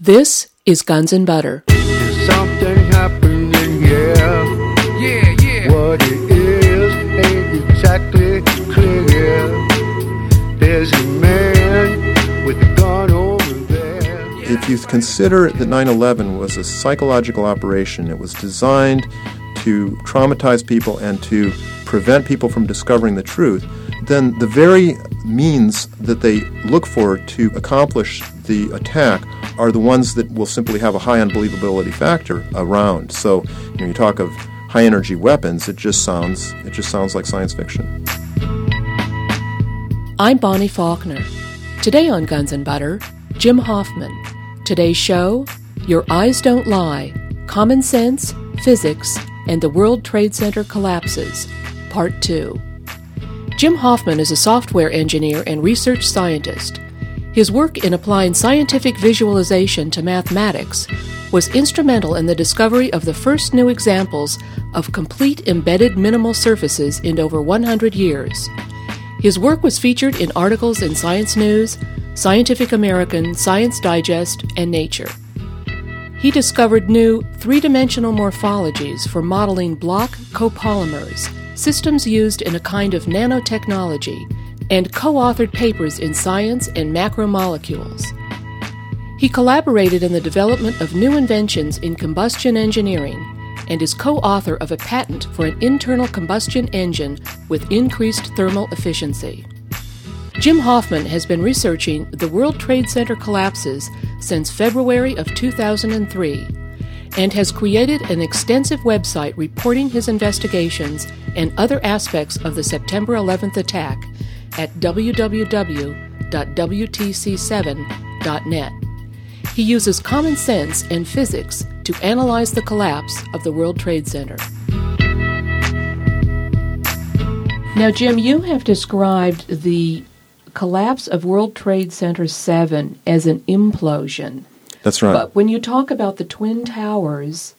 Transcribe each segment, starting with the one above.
This is Guns and Butter. Something happening? Yeah. Yeah, yeah. What it is ain't exactly clear. There's a man with a gun over there. If you consider that 9 11 was a psychological operation, it was designed to traumatize people and to prevent people from discovering the truth, then the very means that they look for to accomplish the attack are the ones that will simply have a high unbelievability factor around. So, you know, you talk of high energy weapons, it just sounds it just sounds like science fiction. I'm Bonnie Faulkner. Today on Guns and Butter, Jim Hoffman. Today's show Your Eyes Don't Lie Common Sense, Physics, and the World Trade Center Collapses, Part 2. Jim Hoffman is a software engineer and research scientist. His work in applying scientific visualization to mathematics was instrumental in the discovery of the first new examples of complete embedded minimal surfaces in over 100 years. His work was featured in articles in Science News, Scientific American, Science Digest, and Nature. He discovered new three dimensional morphologies for modeling block copolymers, systems used in a kind of nanotechnology, and co authored papers in Science and Macromolecules. He collaborated in the development of new inventions in combustion engineering and is co author of a patent for an internal combustion engine with increased thermal efficiency. Jim Hoffman has been researching the World Trade Center collapses since February of 2003 and has created an extensive website reporting his investigations and other aspects of the September 11th attack at www.wtc7.net. He uses common sense and physics to analyze the collapse of the World Trade Center. Now, Jim, you have described the collapse of World Trade Center 7 as an implosion. That's right. But when you talk about the Twin Towers,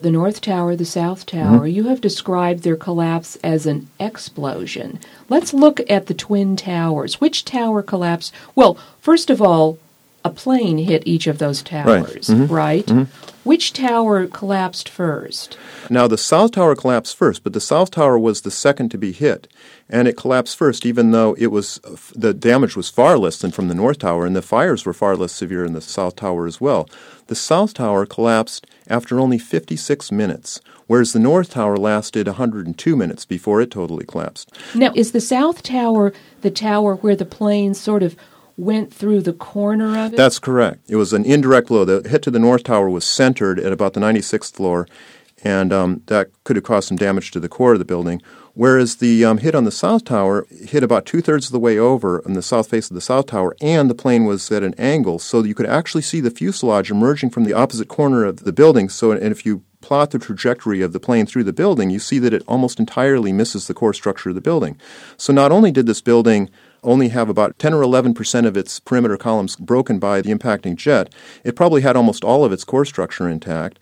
the North Tower, the South Tower, mm-hmm. you have described their collapse as an explosion. Let's look at the Twin Towers. Which tower collapsed? Well, first of all, a plane hit each of those towers, mm-hmm. right? Mm-hmm. Which tower collapsed first? Now, the South Tower collapsed first, but the South Tower was the second to be hit. And it collapsed first, even though it was uh, the damage was far less than from the North Tower, and the fires were far less severe in the South Tower as well. The South Tower collapsed after only 56 minutes, whereas the North Tower lasted 102 minutes before it totally collapsed. Now, is the South Tower the tower where the plane sort of went through the corner of it? That's correct. It was an indirect blow. The hit to the North Tower was centered at about the 96th floor, and um, that could have caused some damage to the core of the building. Whereas the um, hit on the South Tower hit about two thirds of the way over on the south face of the South Tower, and the plane was at an angle, so you could actually see the fuselage emerging from the opposite corner of the building. So, and if you plot the trajectory of the plane through the building, you see that it almost entirely misses the core structure of the building. So, not only did this building only have about 10 or 11 percent of its perimeter columns broken by the impacting jet, it probably had almost all of its core structure intact.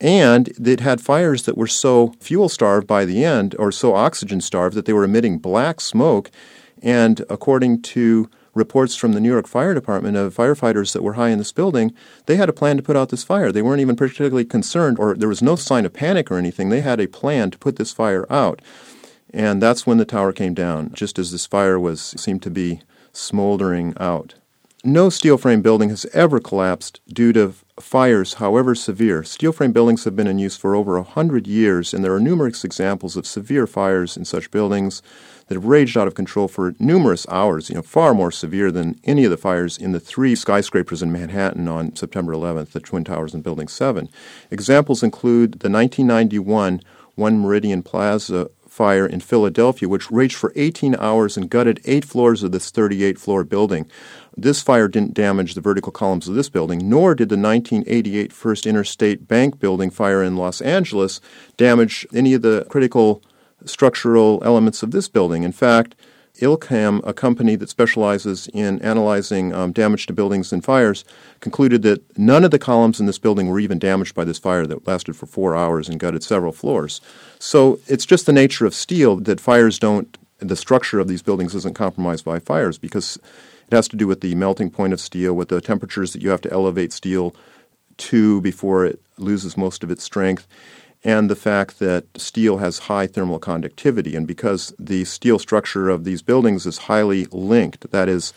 And it had fires that were so fuel starved by the end, or so oxygen starved, that they were emitting black smoke. And according to reports from the New York Fire Department of firefighters that were high in this building, they had a plan to put out this fire. They weren't even particularly concerned, or there was no sign of panic or anything. They had a plan to put this fire out. And that's when the tower came down, just as this fire was seemed to be smoldering out. No steel frame building has ever collapsed due to fires, however severe. Steel frame buildings have been in use for over a hundred years, and there are numerous examples of severe fires in such buildings that have raged out of control for numerous hours, you know, far more severe than any of the fires in the three skyscrapers in Manhattan on September 11th, the Twin Towers and Building 7. Examples include the 1991 One Meridian Plaza fire in Philadelphia, which raged for 18 hours and gutted eight floors of this 38 floor building. This fire didn't damage the vertical columns of this building, nor did the 1988 First Interstate Bank building fire in Los Angeles damage any of the critical structural elements of this building. In fact, Ilcam, a company that specializes in analyzing um, damage to buildings and fires, concluded that none of the columns in this building were even damaged by this fire that lasted for four hours and gutted several floors. So it's just the nature of steel that fires don't, the structure of these buildings isn't compromised by fires because It has to do with the melting point of steel, with the temperatures that you have to elevate steel to before it loses most of its strength, and the fact that steel has high thermal conductivity. And because the steel structure of these buildings is highly linked, that is,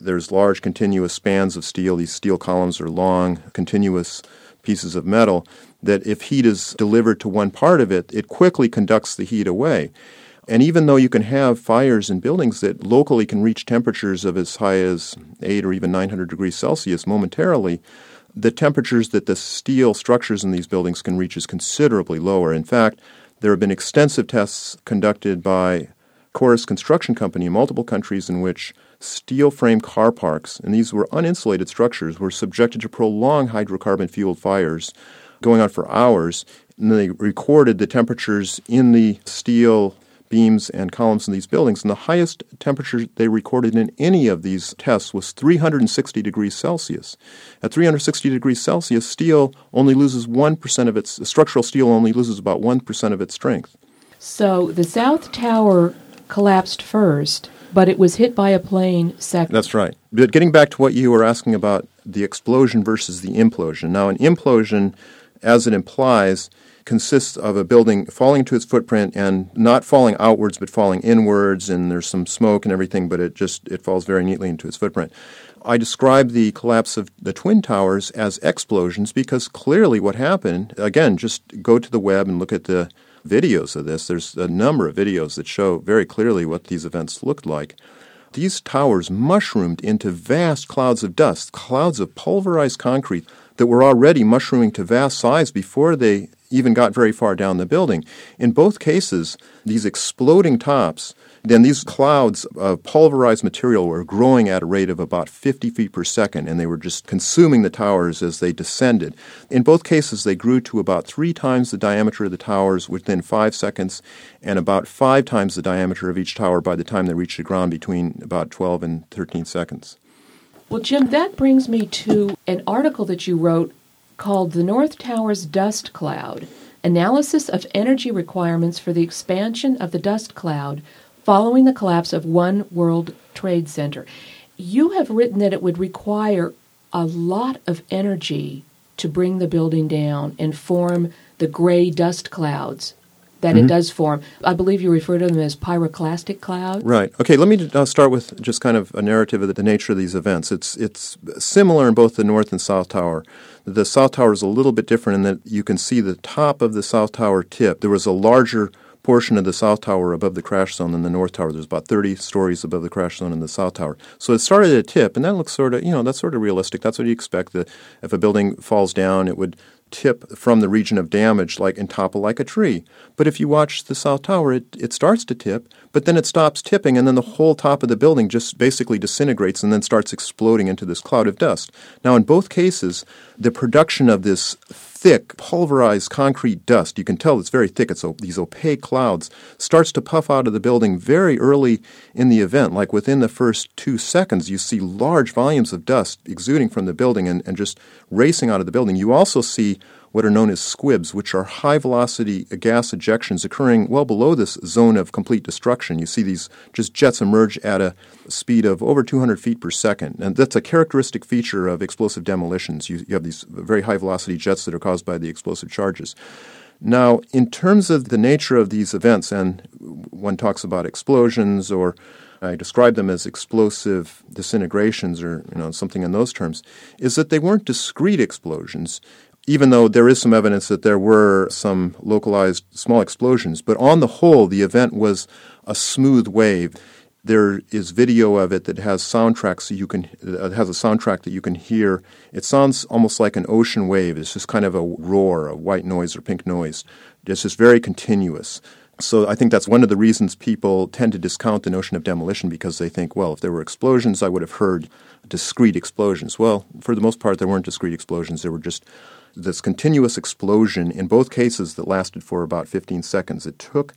there's large continuous spans of steel, these steel columns are long, continuous pieces of metal, that if heat is delivered to one part of it, it quickly conducts the heat away. And even though you can have fires in buildings that locally can reach temperatures of as high as 8 or even 900 degrees Celsius momentarily, the temperatures that the steel structures in these buildings can reach is considerably lower. In fact, there have been extensive tests conducted by Corus Construction Company in multiple countries in which steel frame car parks, and these were uninsulated structures, were subjected to prolonged hydrocarbon fueled fires going on for hours. And they recorded the temperatures in the steel beams and columns in these buildings. And the highest temperature they recorded in any of these tests was 360 degrees Celsius. At 360 degrees Celsius, steel only loses 1% of its, structural steel only loses about 1% of its strength. So the South Tower collapsed first, but it was hit by a plane second. That's right. But getting back to what you were asking about the explosion versus the implosion. Now, an implosion, as it implies, consists of a building falling to its footprint and not falling outwards but falling inwards and there's some smoke and everything but it just it falls very neatly into its footprint. I describe the collapse of the twin towers as explosions because clearly what happened again just go to the web and look at the videos of this. There's a number of videos that show very clearly what these events looked like. These towers mushroomed into vast clouds of dust clouds of pulverized concrete that were already mushrooming to vast size before they even got very far down the building. In both cases, these exploding tops, then these clouds of pulverized material were growing at a rate of about 50 feet per second, and they were just consuming the towers as they descended. In both cases, they grew to about three times the diameter of the towers within five seconds, and about five times the diameter of each tower by the time they reached the ground between about 12 and 13 seconds. Well, Jim, that brings me to an article that you wrote called The North Tower's Dust Cloud Analysis of Energy Requirements for the Expansion of the Dust Cloud Following the Collapse of One World Trade Center. You have written that it would require a lot of energy to bring the building down and form the gray dust clouds that mm-hmm. it does form. I believe you refer to them as pyroclastic clouds. Right. Okay. Let me uh, start with just kind of a narrative of the nature of these events. It's it's similar in both the North and South Tower. The South Tower is a little bit different in that you can see the top of the South Tower tip. There was a larger portion of the South Tower above the crash zone than the North Tower. There's about 30 stories above the crash zone in the South Tower. So it started at a tip, and that looks sort of, you know, that's sort of realistic. That's what you expect. That if a building falls down, it would tip from the region of damage like and topple like a tree. But if you watch the South Tower, it, it starts to tip, but then it stops tipping, and then the whole top of the building just basically disintegrates and then starts exploding into this cloud of dust. Now, in both cases, the production of this thick, pulverized concrete dust, you can tell it's very thick, it's these opaque clouds, starts to puff out of the building very early in the event. Like within the first two seconds, you see large volumes of dust exuding from the building and, and just racing out of the building. You also see what are known as squibs, which are high velocity gas ejections occurring well below this zone of complete destruction. You see these just jets emerge at a speed of over 200 feet per second. And that's a characteristic feature of explosive demolitions. You, you have these very high velocity jets that are caused by the explosive charges. Now, in terms of the nature of these events, and one talks about explosions or I describe them as explosive disintegrations or you know something in those terms, is that they weren't discrete explosions even though there is some evidence that there were some localized small explosions, but on the whole, the event was a smooth wave. There is video of it that has soundtracks so you can uh, has a soundtrack that you can hear. It sounds almost like an ocean wave. It's just kind of a roar, a white noise or pink noise. It's just very continuous. So I think that's one of the reasons people tend to discount the notion of demolition because they think, well, if there were explosions, I would have heard discrete explosions. Well, for the most part, there weren't discrete explosions. There were just this continuous explosion in both cases that lasted for about 15 seconds. It took,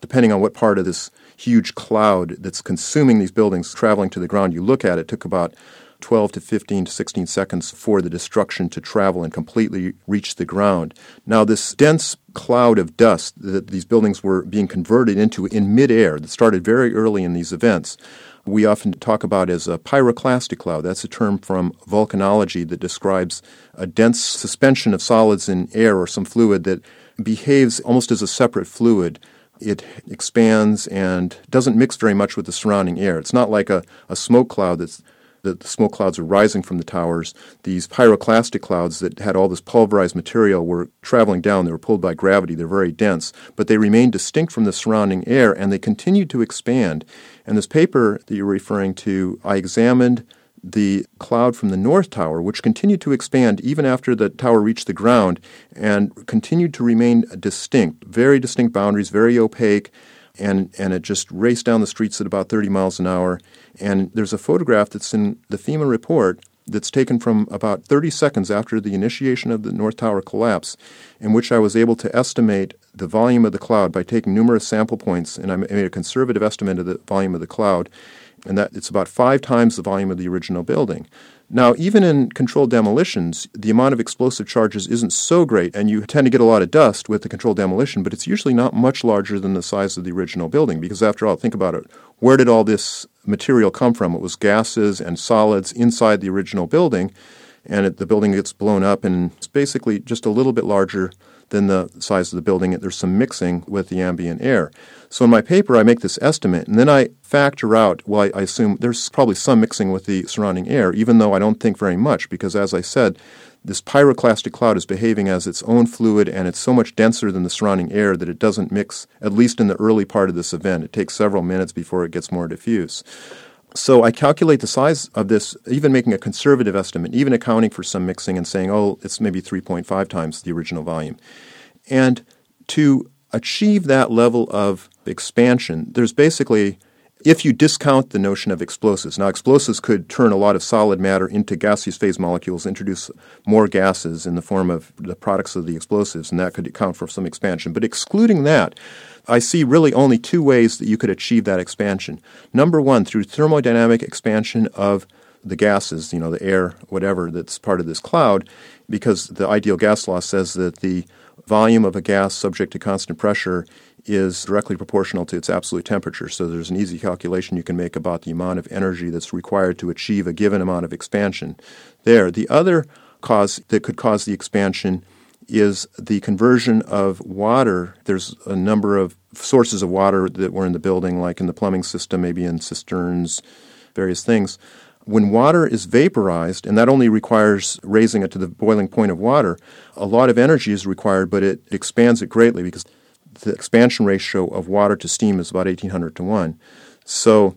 depending on what part of this huge cloud that's consuming these buildings traveling to the ground you look at, it took about 12 to 15 to 16 seconds for the destruction to travel and completely reach the ground. Now, this dense cloud of dust that these buildings were being converted into in midair that started very early in these events we often talk about as a pyroclastic cloud. That's a term from volcanology that describes a dense suspension of solids in air or some fluid that behaves almost as a separate fluid. It expands and doesn't mix very much with the surrounding air. It's not like a, a smoke cloud that's the smoke clouds are rising from the towers. These pyroclastic clouds that had all this pulverized material were traveling down. They were pulled by gravity. They're very dense, but they remained distinct from the surrounding air and they continued to expand. And this paper that you're referring to, I examined the cloud from the North Tower, which continued to expand even after the tower reached the ground and continued to remain distinct, very distinct boundaries, very opaque, and, and it just raced down the streets at about 30 miles an hour. And there's a photograph that's in the FEMA report that's taken from about 30 seconds after the initiation of the North Tower collapse, in which I was able to estimate the volume of the cloud by taking numerous sample points, and I made a conservative estimate of the volume of the cloud, and that it's about five times the volume of the original building. Now, even in controlled demolitions, the amount of explosive charges isn't so great, and you tend to get a lot of dust with the controlled demolition, but it's usually not much larger than the size of the original building, because after all, think about it. Where did all this material come from? It was gases and solids inside the original building, and it, the building gets blown up, and it's basically just a little bit larger than the size of the building. There's some mixing with the ambient air. So in my paper, I make this estimate, and then I factor out, well, I, I, assume there's probably some mixing with the surrounding air, even though I don't think very much, because as I said, this pyroclastic cloud is behaving as its own fluid, and it's so much denser than the surrounding air that it doesn't mix, at least in the early part of this event. It takes several minutes before it gets more diffuse. So I calculate the size of this, even making a conservative estimate, even accounting for some mixing and saying, oh, it's maybe 3.5 times the original volume. And to achieve that level of expansion, there's basically, if you discount the notion of explosives, now explosives could turn a lot of solid matter into gaseous phase molecules, introduce more gases in the form of the products of the explosives, and that could account for some expansion. But excluding that, I see really only two ways that you could achieve that expansion. Number one, through thermodynamic expansion of the gases, you know, the air, whatever that's part of this cloud, because the ideal gas law says that the volume of a gas subject to constant pressure is directly proportional to its absolute temperature. So there's an easy calculation you can make about the amount of energy that's required to achieve a given amount of expansion. There. The other cause that could cause the expansion is the conversion of water. There's a number of sources of water that were in the building, like in the plumbing system, maybe in cisterns, various things. When water is vaporized, and that only requires raising it to the boiling point of water, a lot of energy is required, but it expands it greatly because the expansion ratio of water to steam is about 1800 to 1. So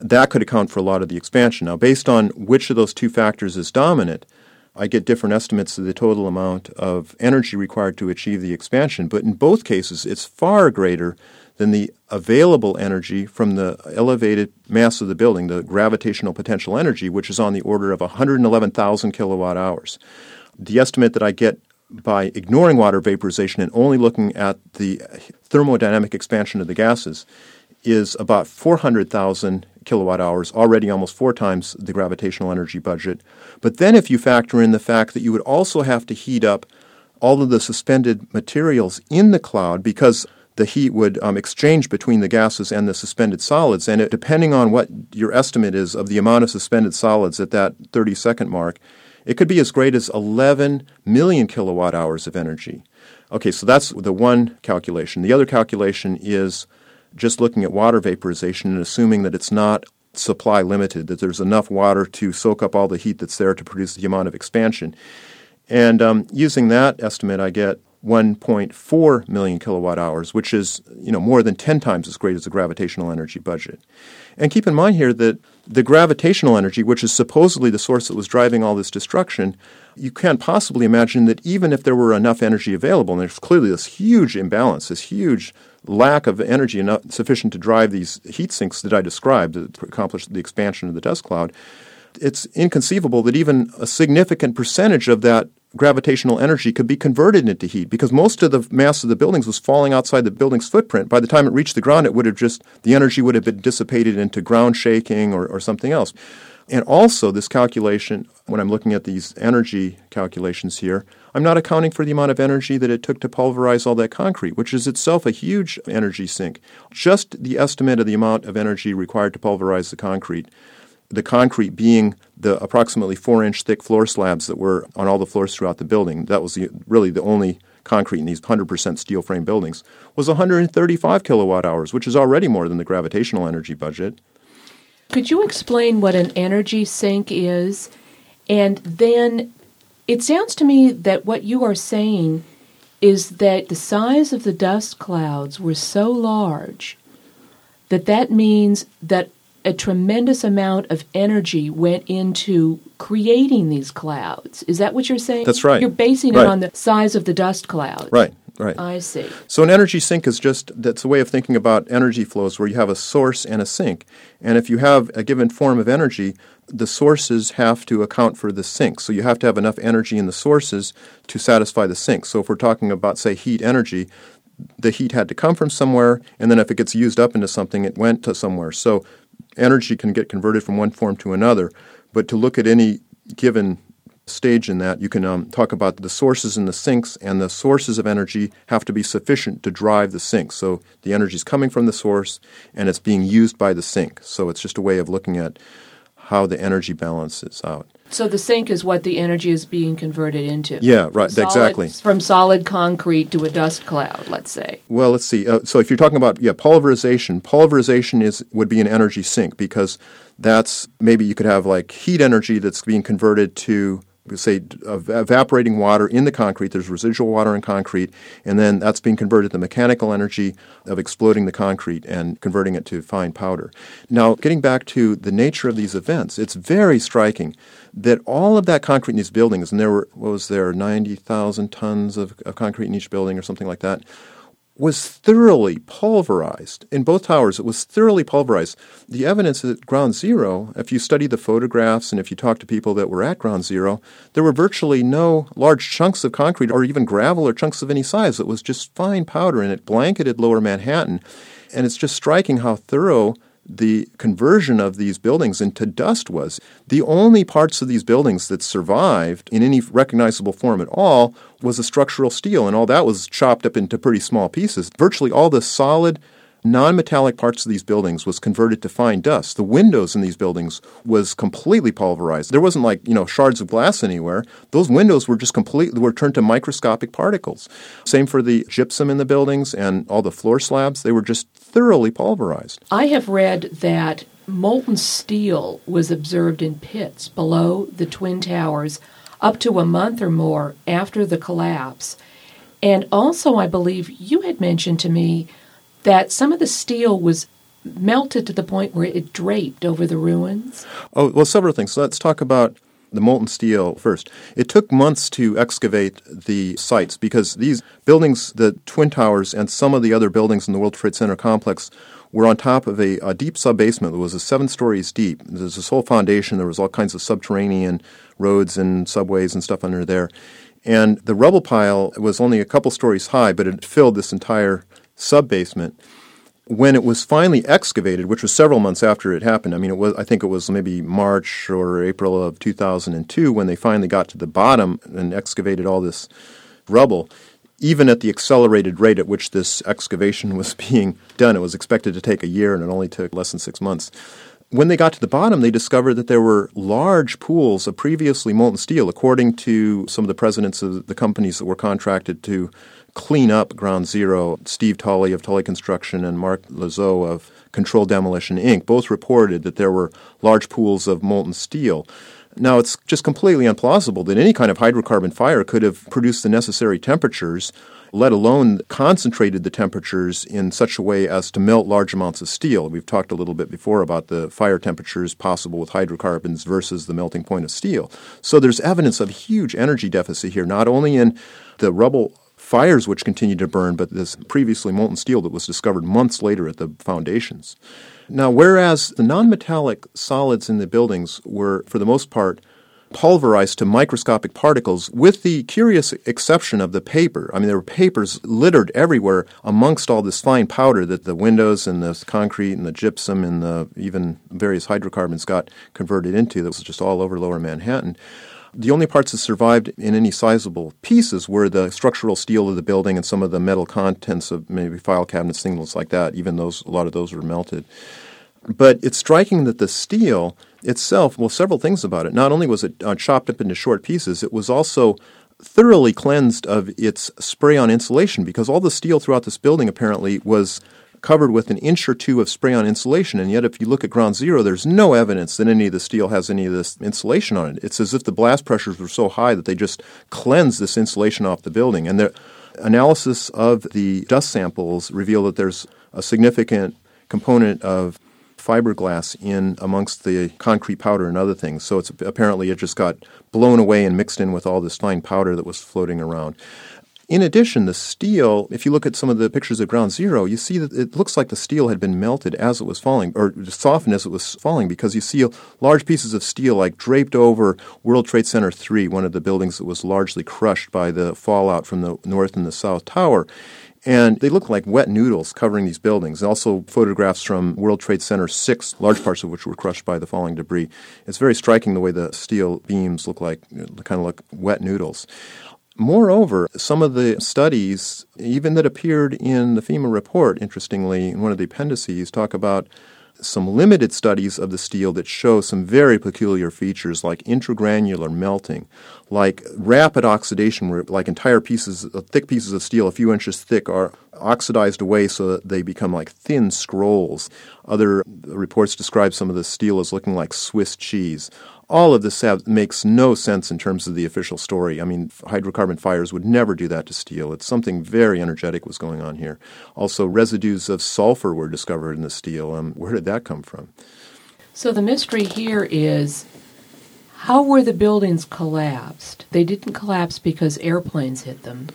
that could account for a lot of the expansion. Now, based on which of those two factors is dominant, I get different estimates of the total amount of energy required to achieve the expansion. But in both cases, it's far greater than the available energy from the elevated mass of the building, the gravitational potential energy, which is on the order of 111,000 kilowatt hours. The estimate that I get by ignoring water vaporization and only looking at the thermodynamic expansion of the gases is about 400,000 kilowatt hours, already almost four times the gravitational energy budget. But then, if you factor in the fact that you would also have to heat up all of the suspended materials in the cloud because the heat would um, exchange between the gases and the suspended solids. And it, depending on what your estimate is of the amount of suspended solids at that 30 second mark, it could be as great as 11 million kilowatt hours of energy. Okay, so that's the one calculation. The other calculation is just looking at water vaporization and assuming that it's not supply limited, that there's enough water to soak up all the heat that's there to produce the amount of expansion. And um, using that estimate, I get 1.4 million kilowatt hours, which is you know more than 10 times as great as the gravitational energy budget. And keep in mind here that the gravitational energy, which is supposedly the source that was driving all this destruction, you can't possibly imagine that even if there were enough energy available, and there's clearly this huge imbalance, this huge lack of energy enough, sufficient to drive these heat sinks that I described to accomplish the expansion of the dust cloud, it's inconceivable that even a significant percentage of that gravitational energy could be converted into heat because most of the mass of the buildings was falling outside the building's footprint. By the time it reached the ground, it would have just, the energy would have been dissipated into ground shaking or, or something else. And also, this calculation, when I'm looking at these energy calculations here, I'm not accounting for the amount of energy that it took to pulverize all that concrete, which is itself a huge energy sink. Just the estimate of the amount of energy required to pulverize the concrete the concrete being the approximately four inch thick floor slabs that were on all the floors throughout the building. That was the, really the only concrete in these 100% steel frame buildings, was 135 kilowatt hours, which is already more than the gravitational energy budget. Could you explain what an energy sink is? And then it sounds to me that what you are saying is that the size of the dust clouds were so large that that means that a tremendous amount of energy went into creating these clouds. Is that what you're saying? That's right. You're basing right. it on the size of the dust cloud. Right. Right. I see. So an energy sink is just that's a way of thinking about energy flows where you have a source and a sink. And if you have a given form of energy, the sources have to account for the sink. So you have to have enough energy in the sources to satisfy the sink. So if we're talking about say heat energy, the heat had to come from somewhere and then if it gets used up into something it went to somewhere. So energy can get converted from one form to another. But to look at any given stage in that, you can um, talk about the sources and the sinks, and the sources of energy have to be sufficient to drive the sink. So the energy is coming from the source, and it's being used by the sink. So it's just a way of looking at how the energy balances out. So the sink is what the energy is being converted into. Yeah, right, Solid- exactly. From solid concrete to a dust cloud, let's say. Well, let's see. Uh, so if you're talking about yeah, pulverization, pulverization is would be an energy sink because that's maybe you could have like heat energy that's being converted to say ev- evaporating water in the concrete. There's residual water in concrete, and then that's being converted to the mechanical energy of exploding the concrete and converting it to fine powder. Now, getting back to the nature of these events, it's very striking that all of that concrete in these buildings, and there were what was there, ninety thousand tons of, of concrete in each building or something like that was thoroughly pulverized. In both towers, it was thoroughly pulverized. The evidence at ground zero, if you study the photographs and if you talk to people that were at ground zero, there were virtually no large chunks of concrete or even gravel or chunks of any size. It was just fine powder and it blanketed lower Manhattan. And it's just striking how thorough the conversion of these buildings into dust was. The only parts of these buildings that survived in any recognizable form at all was the structural steel, and all that was chopped up into pretty small pieces. Virtually all the solid, non-metallic parts of these buildings was converted to fine dust. The windows in these buildings was completely pulverized. There wasn't like, you know, shards of glass anywhere. Those windows were just completely were turned to microscopic particles. Same for the gypsum in the buildings and all the floor slabs. They were just thoroughly pulverized. I have read that molten steel was observed in pits below the Twin Towers up to a month or more after the collapse. And also, I believe you had mentioned to me that some of the steel was melted to the point where it draped over the ruins. Oh, well, several things. So let's talk about the molten steel first. It took months to excavate the sites because these buildings, the Twin Towers, and some of the other buildings in the World Trade Center complex were on top of a, a deep sub basement that was seven stories deep. There's this whole foundation. There was all kinds of subterranean roads and subways and stuff under there. And the rubble pile was only a couple stories high, but it filled this entire sub basement when it was finally excavated, which was several months after it happened, I mean, it was I think it was maybe March or April of 2002 when they finally got to the bottom and excavated all this rubble. Even at the accelerated rate at which this excavation was being done, it was expected to take a year, and it only took less than six months. When they got to the bottom, they discovered that there were large pools of previously molten steel, according to some of the presidents of the companies that were contracted to clean up Ground Zero. Steve Tully of Tully Construction and Mark Loizeaux of Controlled Demolition Inc. both reported that there were large pools of molten steel. Now, it's just completely implausible that any kind of hydrocarbon fire could have produced the necessary temperatures, let alone concentrated the temperatures in such a way as to melt large amounts of steel. We've talked a little bit before about the fire temperatures possible with hydrocarbons versus the melting point of steel. So there's evidence of huge energy deficit here, not only in the rubble fires which continued to burn, but this previously molten steel that was discovered months later at the foundations. Now, whereas the nonmetallic solids in the buildings were, for the most part, pulverized to microscopic particles, with the curious exception of the paper. I mean, there were papers littered everywhere amongst all this fine powder that the windows and the concrete and the gypsum and the even various hydrocarbons got converted into. That was just all over lower Manhattan. The only parts that survived in any sizable pieces were the structural steel of the building and some of the metal contents of maybe file cabinets, things like that. Even those, a lot of those were melted. But it's striking that the steel itself, well, several things about it. Not only was it uh, chopped up into short pieces, it was also thoroughly cleansed of its spray on insulation because all the steel throughout this building apparently was covered with an inch or two of spray on insulation. And yet, if you look at ground zero, there's no evidence that any of the steel has any of this insulation on it. It's as if the blast pressures were so high that they just cleanse this insulation off the building. And the analysis of the dust samples reveal that there's a significant component of fiberglass in amongst the concrete powder and other things. So it's apparently it just got blown away and mixed in with all this fine powder that was floating around. In addition, the steel, if you look at some of the pictures of ground zero, you see that it looks like the steel had been melted as it was falling, or softened as it was falling, because you see large pieces of steel like draped over World Trade Center 3, one of the buildings that was largely crushed by the fallout from the North and the South Tower. And they look like wet noodles covering these buildings. Also, photographs from World Trade Center 6, large parts of which were crushed by the falling debris. It's very striking the way the steel beams look like, kind of like wet noodles. Moreover, some of the studies, even that appeared in the FEMA report, interestingly, in one of the appendices, talk about some limited studies of the steel that show some very peculiar features like intragranular melting, like rapid oxidation, where like entire pieces, uh, thick pieces of steel, a few inches thick, are oxidized away so that they become like thin scrolls. Other reports describe some of the steel as looking like Swiss cheese all of this makes no sense in terms of the official story. I mean, hydrocarbon fires would never do that to steel. It's something very energetic was going on here. Also, residues of sulfur were discovered in the steel. Um, where did that come from? So the mystery here is how were the buildings collapsed? They didn't collapse because airplanes hit them.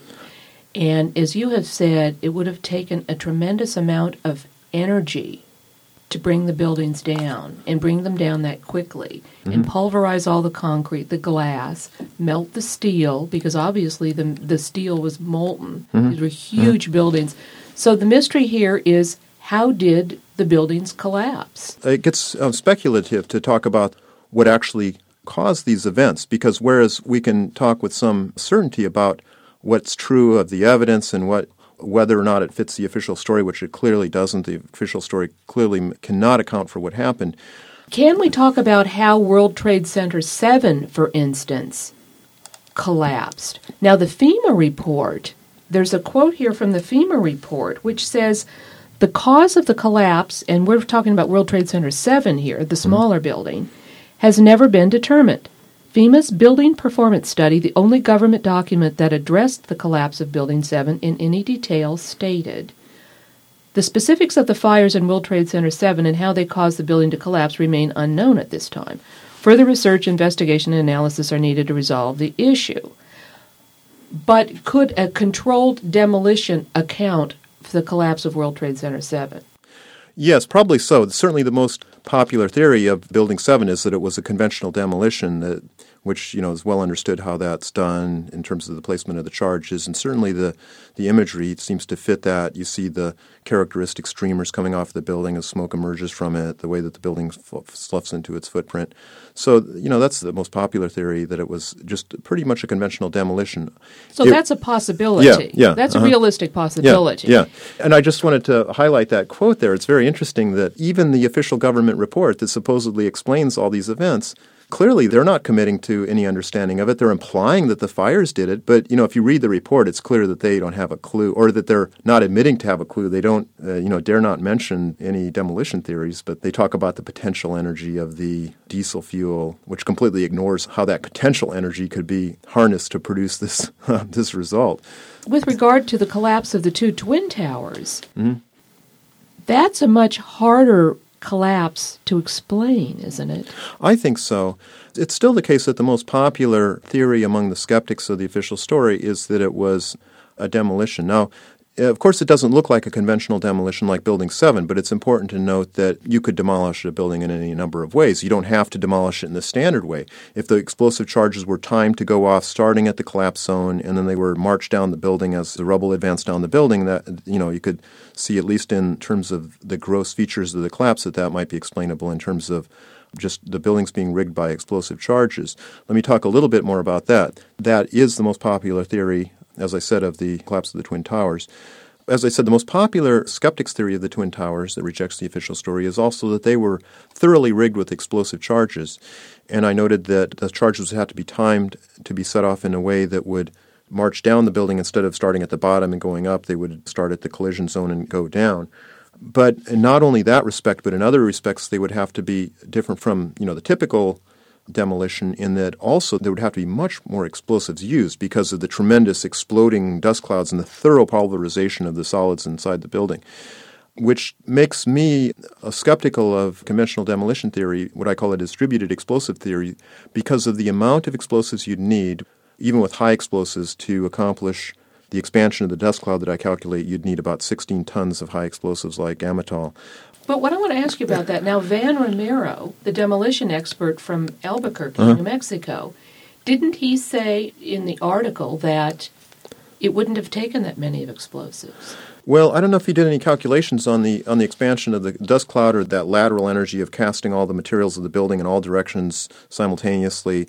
And as you have said, it would have taken a tremendous amount of energy to bring the buildings down and bring them down that quickly mm-hmm. and pulverize all the concrete, the glass, melt the steel because obviously the the steel was molten. Mm-hmm. These were huge mm-hmm. buildings. So the mystery here is how did the buildings collapse? It gets uh, speculative to talk about what actually caused these events because whereas we can talk with some certainty about what's true of the evidence and what whether or not it fits the official story, which it clearly doesn't. The official story clearly cannot account for what happened. Can we talk about how World Trade Center 7, for instance, collapsed? Now, the FEMA report, there's a quote here from the FEMA report which says the cause of the collapse, and we're talking about World Trade Center 7 here, the mm-hmm. smaller mm-hmm. building, has never been determined. FEMA's Building Performance Study, the only government document that addressed the collapse of Building 7 in any detail, stated The specifics of the fires in World Trade Center 7 and how they caused the building to collapse remain unknown at this time. Further research, investigation, and analysis are needed to resolve the issue. But could a controlled demolition account for the collapse of World Trade Center 7? Yes, probably so. Certainly, the most popular theory of Building 7 is that it was a conventional demolition that which you know is well understood how that's done in terms of the placement of the charges, and certainly the the imagery seems to fit that. You see the characteristic streamers coming off the building as smoke emerges from it, the way that the building sloughs into its footprint. So you know that's the most popular theory that it was just pretty much a conventional demolition. So it, that's a possibility. Yeah, yeah, that's uh-huh. a realistic possibility. Yeah, yeah, and I just wanted to highlight that quote there. It's very interesting that even the official government report that supposedly explains all these events clearly they're not committing to any understanding of it. They're implying that the fires did it, but you know, if you read the report, it's clear that they don't have a clue, or that they're not admitting to have a clue. They don't, uh, you know, dare not mention any demolition theories, but they talk about the potential energy of the diesel fuel, which completely ignores how that potential energy could be harnessed to produce this uh, this result. With regard to the collapse of the two twin towers. Mm-hmm. That's a much harder collapse to explain, isn't it? I think so. It's still the case that the most popular theory among the skeptics of the official story is that it was a demolition. Now, Uh, of course, it doesn't look like a conventional demolition like Building 7, but it's important to note that you could demolish a building in any number of ways. You don't have to demolish it in the standard way. If the explosive charges were timed to go off starting at the collapse zone and then they were marched down the building as the rubble advanced down the building, that you know, you could see at least in terms of the gross features of the collapse that that might be explainable in terms of just the buildings being rigged by explosive charges. Let me talk a little bit more about that. That is the most popular theory, as I said, of the collapse of the Twin Towers. As I said, the most popular skeptics' theory of the Twin Towers that rejects the official story is also that they were thoroughly rigged with explosive charges. And I noted that the charges had to be timed to be set off in a way that would march down the building instead of starting at the bottom and going up. They would start at the collision zone and go down. But not only that respect, but in other respects, they would have to be different from you know the typical demolition in that also there would have to be much more explosives used because of the tremendous exploding dust clouds and the thorough pulverization of the solids inside the building. Which makes me skeptical of conventional demolition theory, what I call a distributed explosive theory, because of the amount of explosives you'd need, even with high explosives, to accomplish the expansion of the dust cloud that I calculate, you'd need about 16 tons of high explosives like Amatol. But what I want to ask you about that now, Van Romero, the demolition expert from Albuquerque, Uh-huh. New Mexico, didn't he say in the article that it wouldn't have taken that many of explosives? Well, I don't know if he did any calculations on the on the expansion of the dust cloud or that lateral energy of casting all the materials of the building in all directions simultaneously.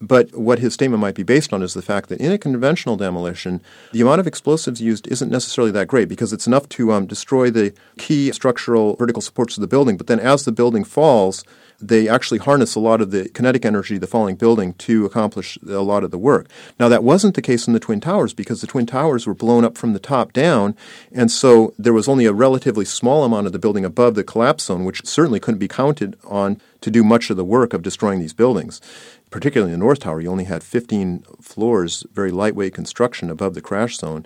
But what his statement might be based on is the fact that in a conventional demolition, the amount of explosives used isn't necessarily that great because it's enough to um, destroy the key structural vertical supports of the building. But then as the building falls, they actually harness a lot of the kinetic energy of the falling building to accomplish a lot of the work. Now, that wasn't the case in the Twin Towers because the Twin Towers were blown up from the top down, and so there was only a relatively small amount of the building above the collapse zone, which certainly couldn't be counted on to do much of the work of destroying these buildings. Particularly the North Tower, you only had 15 floors, very lightweight construction above the crash zone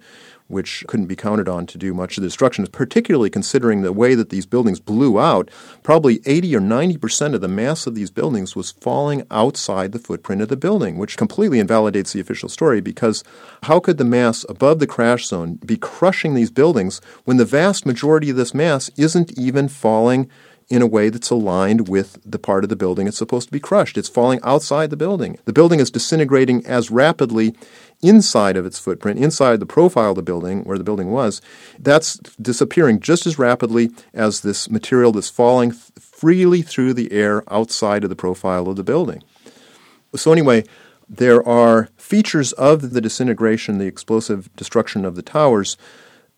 which couldn't be counted on to do much of the destruction, particularly considering the way that these buildings blew out. Probably 80 or 90 percent of the mass of these buildings was falling outside the footprint of the building, which completely invalidates the official story because how could the mass above the crash zone be crushing these buildings when the vast majority of this mass isn't even falling? In a way that's aligned with the part of the building it's supposed to be crushed. It's falling outside the building. The building is disintegrating as rapidly inside of its footprint, inside the profile of the building where the building was. That's disappearing just as rapidly as this material that's falling th- freely through the air outside of the profile of the building. So, anyway, there are features of the disintegration, the explosive destruction of the towers,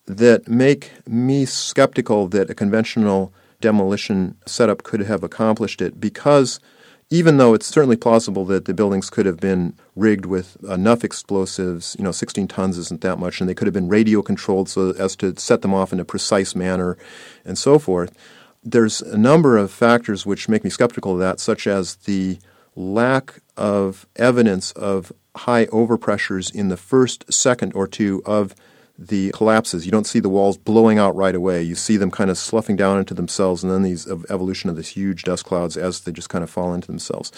that make me skeptical that a conventional demolition setup could have accomplished it because even though it's certainly plausible that the buildings could have been rigged with enough explosives, you know, 16 tons isn't that much, and they could have been radio controlled so as to set them off in a precise manner and so forth, there's a number of factors which make me skeptical of that, such as the lack of evidence of high overpressures in the first second or two of the collapses. You don't see the walls blowing out right away. You see them kind of sloughing down into themselves, and then these ev- evolution of these huge dust clouds as they just kind of fall into themselves.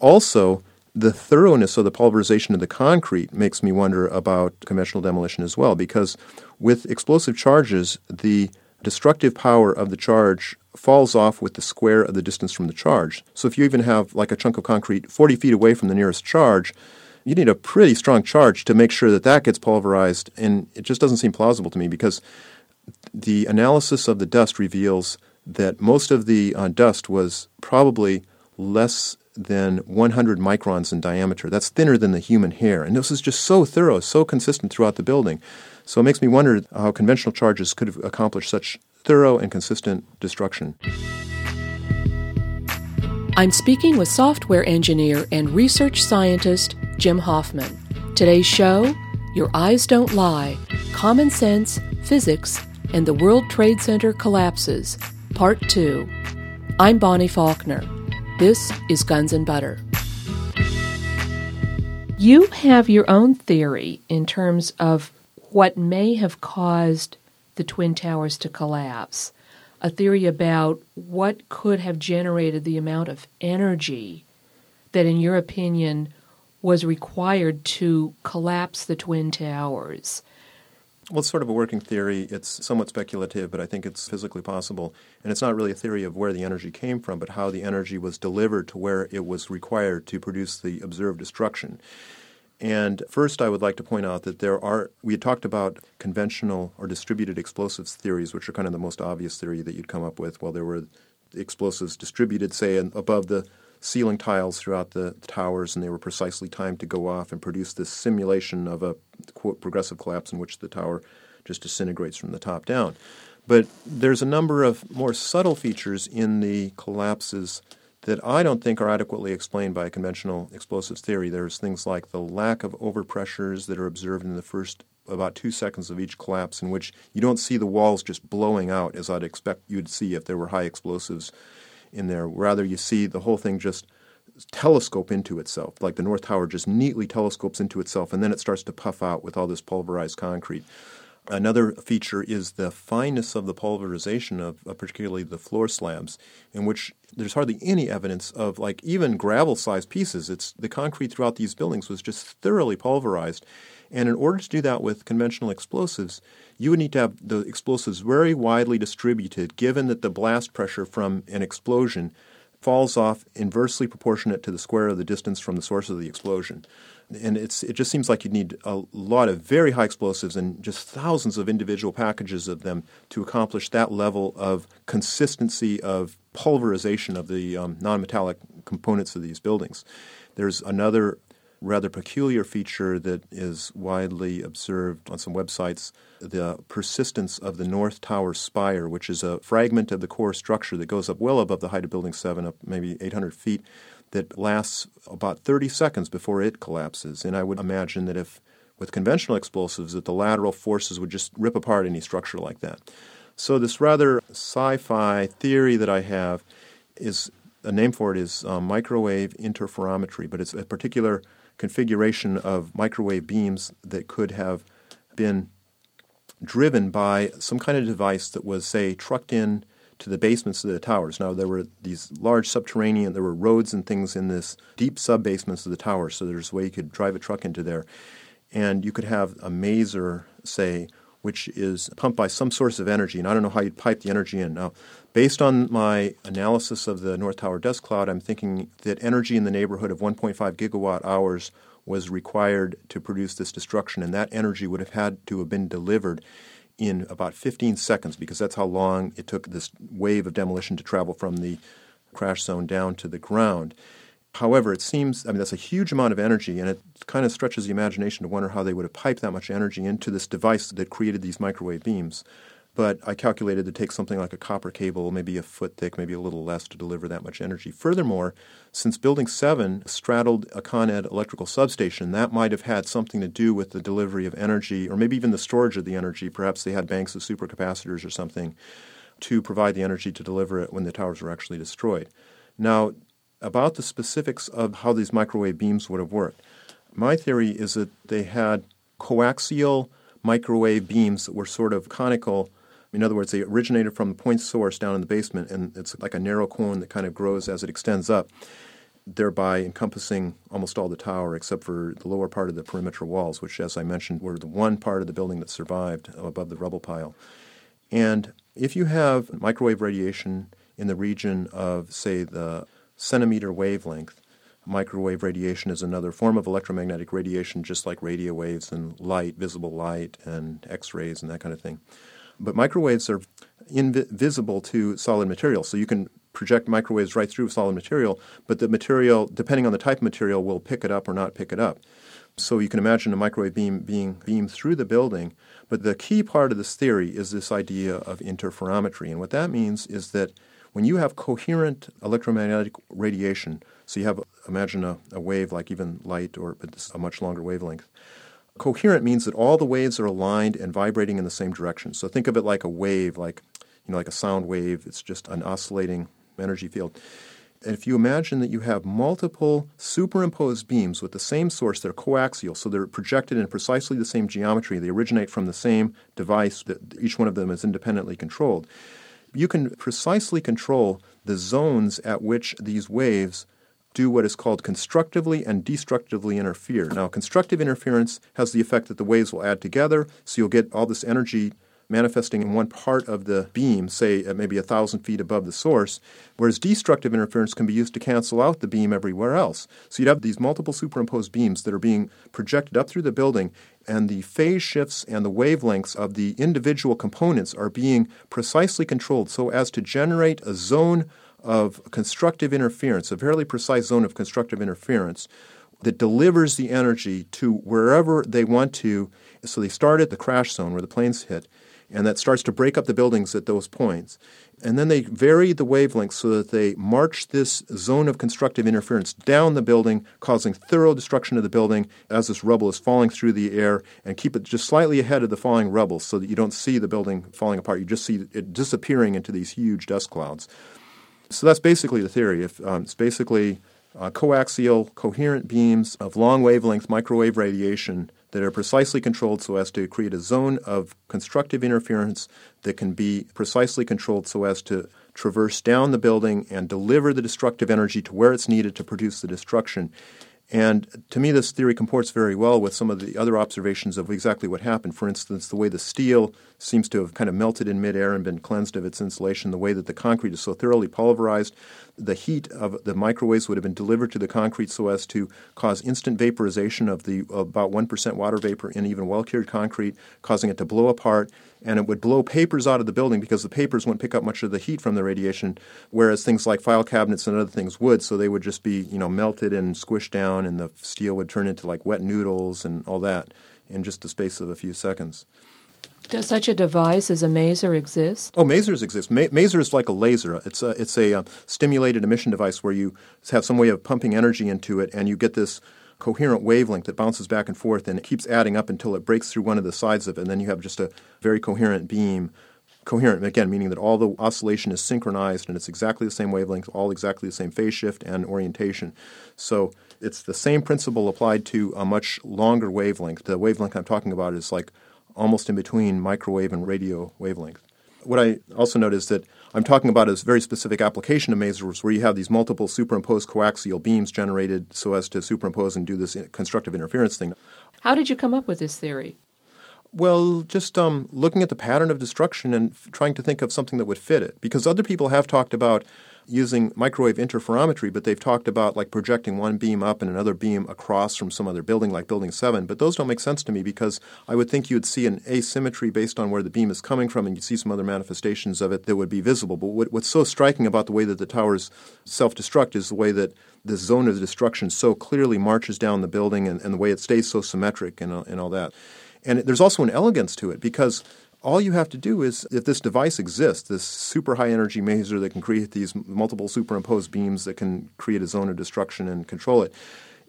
Also, the thoroughness of the pulverization of the concrete makes me wonder about conventional demolition as well, because with explosive charges, the destructive power of the charge falls off with the square of the distance from the charge. So if you even have like a chunk of concrete 40 feet away from the nearest charge, you need a pretty strong charge to make sure that that gets pulverized. And it just doesn't seem plausible to me because the analysis of the dust reveals that most of the uh, dust was probably less than 100 microns in diameter. That's thinner than the human hair. And this is just so thorough, so consistent throughout the building. So it makes me wonder how conventional charges could have accomplished such thorough and consistent destruction. I'm speaking with software engineer and research scientist Jim Hoffman. Today's show Your Eyes Don't Lie Common Sense, Physics, and the World Trade Center Collapses, Part 2. I'm Bonnie Faulkner. This is Guns and Butter. You have your own theory in terms of what may have caused the Twin Towers to collapse. A theory about what could have generated the amount of energy that, in your opinion, was required to collapse the Twin Towers. Well, it's sort of a working theory. It's somewhat speculative, but I think it's physically possible. And it's not really a theory of where the energy came from, but how the energy was delivered to where it was required to produce the observed destruction. And first, I would like to point out that there are, we had talked about conventional or distributed explosives theories, which are kind of the most obvious theory that you'd come up with. Well, there were explosives distributed, say, above the ceiling tiles throughout the towers, and they were precisely timed to go off and produce this simulation of a quote progressive collapse in which the tower just disintegrates from the top down. But there's a number of more subtle features in the collapses that I don't think are adequately explained by a conventional explosives theory. There's things like the lack of overpressures that are observed in the first about two seconds of each collapse, in which you don't see the walls just blowing out as I'd expect you'd see if there were high explosives in there. Rather, you see the whole thing just telescope into itself, like the North Tower just neatly telescopes into itself, and then it starts to puff out with all this pulverized concrete. Another feature is the fineness of the pulverization of, of particularly the floor slabs, in which there's hardly any evidence of like even gravel-sized pieces. It's the concrete throughout these buildings was just thoroughly pulverized, and in order to do that with conventional explosives, you would need to have the explosives very widely distributed, given that the blast pressure from an explosion falls off inversely proportionate to the square of the distance from the source of the explosion. And it's, it just seems like you need a lot of very high explosives and just thousands of individual packages of them to accomplish that level of consistency of pulverization of the um, nonmetallic components of these buildings. There's another rather peculiar feature that is widely observed on some websites the persistence of the North Tower spire, which is a fragment of the core structure that goes up well above the height of Building 7, up maybe 800 feet, that lasts about 30 seconds before it collapses. And I would imagine that if with conventional explosives that the lateral forces would just rip apart any structure like that. So this rather sci-fi theory that I have is a name for it is um, microwave interferometry, but it's a particular configuration of microwave beams that could have been driven by some kind of device that was, say, trucked in to the basements of the towers. Now, there were these large subterranean, there were roads and things in this deep sub basements of the towers, so there's a way you could drive a truck into there. And you could have a maser, say, which is pumped by some source of energy, and I don't know how you'd pipe the energy in. Now, based on my analysis of the North Tower dust cloud, I'm thinking that energy in the neighborhood of 1.5 gigawatt hours was required to produce this destruction, and that energy would have had to have been delivered in about 15 seconds because that's how long it took this wave of demolition to travel from the crash zone down to the ground. However, it seems, I mean, that's a huge amount of energy, and it kind of stretches the imagination to wonder how they would have piped that much energy into this device that created these microwave beams. But I calculated to take something like a copper cable, maybe a foot thick, maybe a little less, to deliver that much energy. Furthermore, since Building 7 straddled a Con Ed electrical substation, that might have had something to do with the delivery of energy, or maybe even the storage of the energy. Perhaps they had banks of supercapacitors or something to provide the energy to deliver it when the towers were actually destroyed. Now, about the specifics of how these microwave beams would have worked. My theory is that they had coaxial microwave beams that were sort of conical. In other words, they originated from the point source down in the basement, and it's like a narrow cone that kind of grows as it extends up, thereby encompassing almost all the tower except for the lower part of the perimeter walls, which, as I mentioned, were the one part of the building that survived above the rubble pile. And if you have microwave radiation in the region of, say, the centimeter wavelength. Microwave radiation is another form of electromagnetic radiation, just like radio waves and light, visible light, and X rays and that kind of thing. But microwaves are invisible to solid material, so you can project microwaves right through solid material, but the material, depending on the type of material, will pick it up or not pick it up. So you can imagine a microwave beam being beamed through the building. But the key part of this theory is this idea of interferometry. And what that means is that when you have coherent electromagnetic radiation, so you have, imagine a, a wave like even light, or but a much longer wavelength. Coherent means that all the waves are aligned and vibrating in the same direction. So think of it like a wave, like you know, like a sound wave. It's just an oscillating energy field. And if you imagine that you have multiple superimposed beams with the same source, they're coaxial, so they're projected in precisely the same geometry. They originate from the same device. That each one of them is independently controlled you can precisely control the zones at which these waves do what is called constructively and destructively interfere. Now, constructive interference has the effect that the waves will add together, so you'll get all this energy manifesting in one part of the beam, say at maybe a thousand feet above the source, whereas destructive interference can be used to cancel out the beam everywhere else. So you'd have these multiple superimposed beams that are being projected up through the building, and the phase shifts and the wavelengths of the individual components are being precisely controlled so as to generate a zone of constructive interference, a fairly precise zone of constructive interference that delivers the energy to wherever they want to. So they start at the crash zone where the planes hit, and that starts to break up the buildings at those points. And then they vary the wavelength so that they march this zone of constructive interference down the building, causing thorough destruction of the building as this rubble is falling through the air, and keep it just slightly ahead of the falling rubble so that you don't see the building falling apart. You just see it disappearing into these huge dust clouds. So that's basically the theory. If, um, it's basically uh, coaxial, coherent beams of long wavelength microwave radiation that are precisely controlled so as to create a zone of constructive interference that can be precisely controlled so as to traverse down the building and deliver the destructive energy to where it's needed to produce the destruction. And to me, this theory comports very well with some of the other observations of exactly what happened. For instance, the way the steel seems to have kind of melted in midair and been cleansed of its insulation, the way that the concrete is so thoroughly pulverized, the heat of the microwaves would have been delivered to the concrete so as to cause instant vaporization of the about 1% water vapor in even well cured concrete, causing it to blow apart. And it would blow papers out of the building because the papers wouldn't pick up much of the heat from the radiation, whereas things like file cabinets and other things would. So they would just be, you know, melted and squished down, and the steel would turn into like wet noodles and all that in just the space of a few seconds. Does such a device as a maser exist? Oh, masers exist. Ma- maser is like a laser. It's a, it's a uh, stimulated emission device where you have some way of pumping energy into it, and you get this coherent wavelength that bounces back and forth, and it keeps adding up until it breaks through one of the sides of it, and then you have just a very coherent beam. Coherent, again, meaning that all the oscillation is synchronized and it's exactly the same wavelength, all exactly the same phase shift and orientation. So it's the same principle applied to a much longer wavelength. The wavelength I'm talking about is like almost in between microwave and radio wavelength. What I also note is that I'm talking about a very specific application of masers where you have these multiple superimposed coaxial beams generated so as to superimpose and do this constructive interference thing. How did you come up with this theory? Well, just um, looking at the pattern of destruction and f- trying to think of something that would fit it. Because other people have talked about using microwave interferometry, but they've talked about like projecting one beam up and another beam across from some other building, like Building 7. But those don't make sense to me because I would think you'd see an asymmetry based on where the beam is coming from, and you'd see some other manifestations of it that would be visible. But what, what's so striking about the way that the towers self destruct is the way that this zone of destruction so clearly marches down the building and, and the way it stays so symmetric and, and all that. And there's also an elegance to it because all you have to do is, if this device exists, this super high energy maser that can create these multiple superimposed beams that can create a zone of destruction and control it,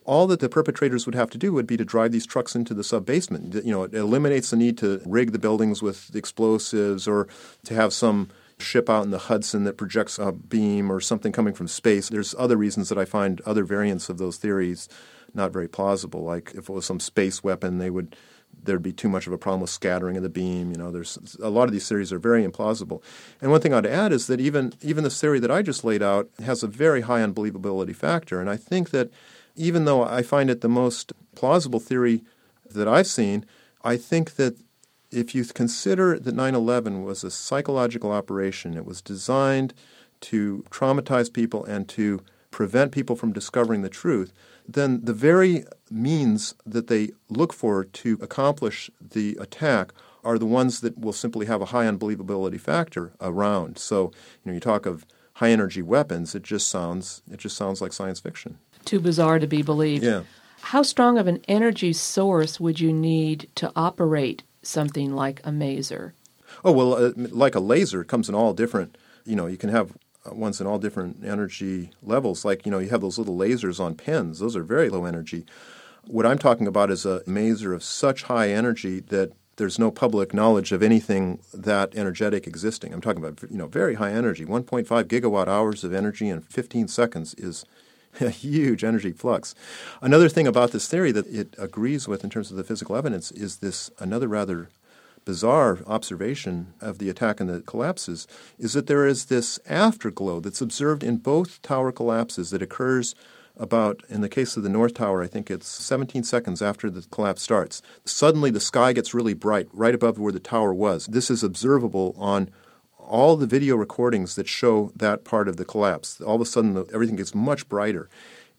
all that the perpetrators would have to do would be to drive these trucks into the sub basement. You know, it eliminates the need to rig the buildings with explosives or to have some ship out in the Hudson that projects a beam or something coming from space. There's other reasons that I find other variants of those theories not very plausible. Like if it was some space weapon, they would there'd be too much of a problem with scattering of the beam. You know, there's a lot of these theories are very implausible. And one thing I'd add is that even even the theory that I just laid out has a very high unbelievability factor. And I think that even though I find it the most plausible theory that I've seen, I think that if you consider that 9/11 was a psychological operation, it was designed to traumatize people and to prevent people from discovering the truth then the very means that they look for to accomplish the attack are the ones that will simply have a high unbelievability factor around. So, you know, you talk of high energy weapons, it just sounds it just sounds like science fiction. Too bizarre to be believed. Yeah. How strong of an energy source would you need to operate something like a maser? Oh, well, uh, like a laser, it comes in all different, you know, you can have Uh, ones in all different energy levels. Like, you know, you have those little lasers on pens, those are very low energy. What I'm talking about is a maser of such high energy that there's no public knowledge of anything that energetic existing. I'm talking about, you know, very high energy. 1.5 gigawatt hours of energy in 15 seconds is a huge energy flux. Another thing about this theory that it agrees with in terms of the physical evidence is this another rather bizarre observation of the attack and the collapses is that there is this afterglow that's observed in both tower collapses that occurs about, in the case of the North Tower, I think it's 17 seconds after the collapse starts. Suddenly the sky gets really bright right above where the tower was. This is observable on all the video recordings that show that part of the collapse. All of a sudden, the, everything gets much brighter.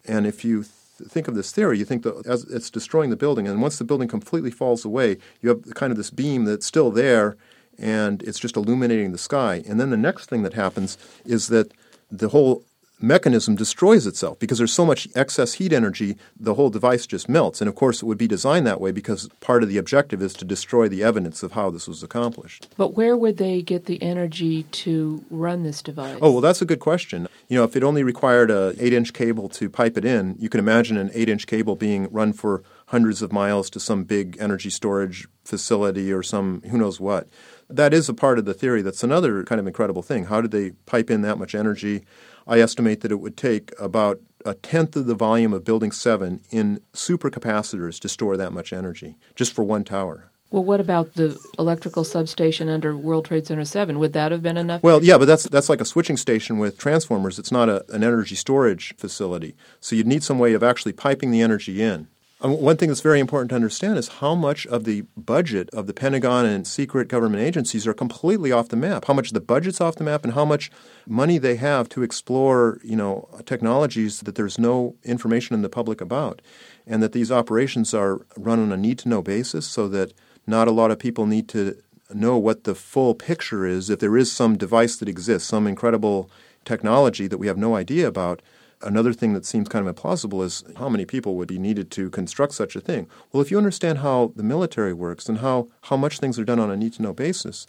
And if you think of this theory, you think that as it's destroying the building, and once the building completely falls away, you have kind of this beam that's still there, and it's just illuminating the sky. And then the next thing that happens is that the whole mechanism destroys itself because there's so much excess heat energy, the whole device just melts. And of course, it would be designed that way because part of the objective is to destroy the evidence of how this was accomplished. But where would they get the energy to run this device? Oh, well, that's a good question. You know, if it only required a 8 inch cable to pipe it in, you can imagine an 8 inch cable being run for hundreds of miles to some big energy storage facility or some who knows what. That is a part of the theory. That's another kind of incredible thing. How did they pipe in that much energy? I estimate that it would take about a tenth of the volume of Building 7 in supercapacitors to store that much energy, just for one tower. Well, what about the electrical substation under World Trade Center 7? Would that have been enough? Well, yeah, but that's that's like a switching station with transformers. It's not a, an energy storage facility. So you'd need some way of actually piping the energy in. Um, one thing that's very important to understand is how much of the budget of the Pentagon and secret government agencies are completely off the map. How much the budget's off the map, and how much money they have to explore, you know, technologies that there's no information in the public about, and that these operations are run on a need-to-know basis, so that not a lot of people need to know what the full picture is. If there is some device that exists, some incredible technology that we have no idea about Another thing that seems kind of implausible is how many people would be needed to construct such a thing. Well, if you understand how the military works and how, how much things are done on a need to know basis,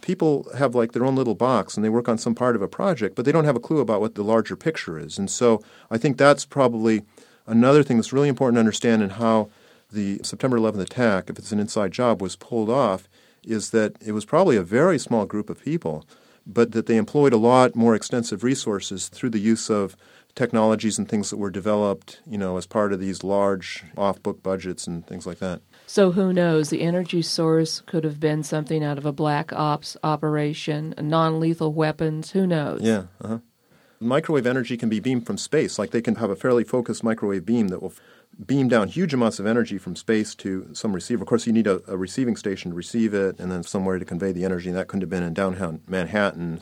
people have like their own little box and they work on some part of a project, but they don't have a clue about what the larger picture is. And so I think that's probably another thing that's really important to understand in how the September 11th attack, if it's an inside job, was pulled off, is that it was probably a very small group of people, but that they employed a lot more extensive resources through the use of technologies and things that were developed, you know, as part of these large off-book budgets and things like that. So who knows? The energy source could have been something out of a black ops operation, non-lethal weapons. Who knows? Yeah. Uh-huh. Microwave energy can be beamed from space. Like they can have a fairly focused microwave beam that will beam down huge amounts of energy from space to some receiver. Of course, you need a, a receiving station to receive it, and then somewhere to convey the energy. And that couldn't have been in downtown Manhattan.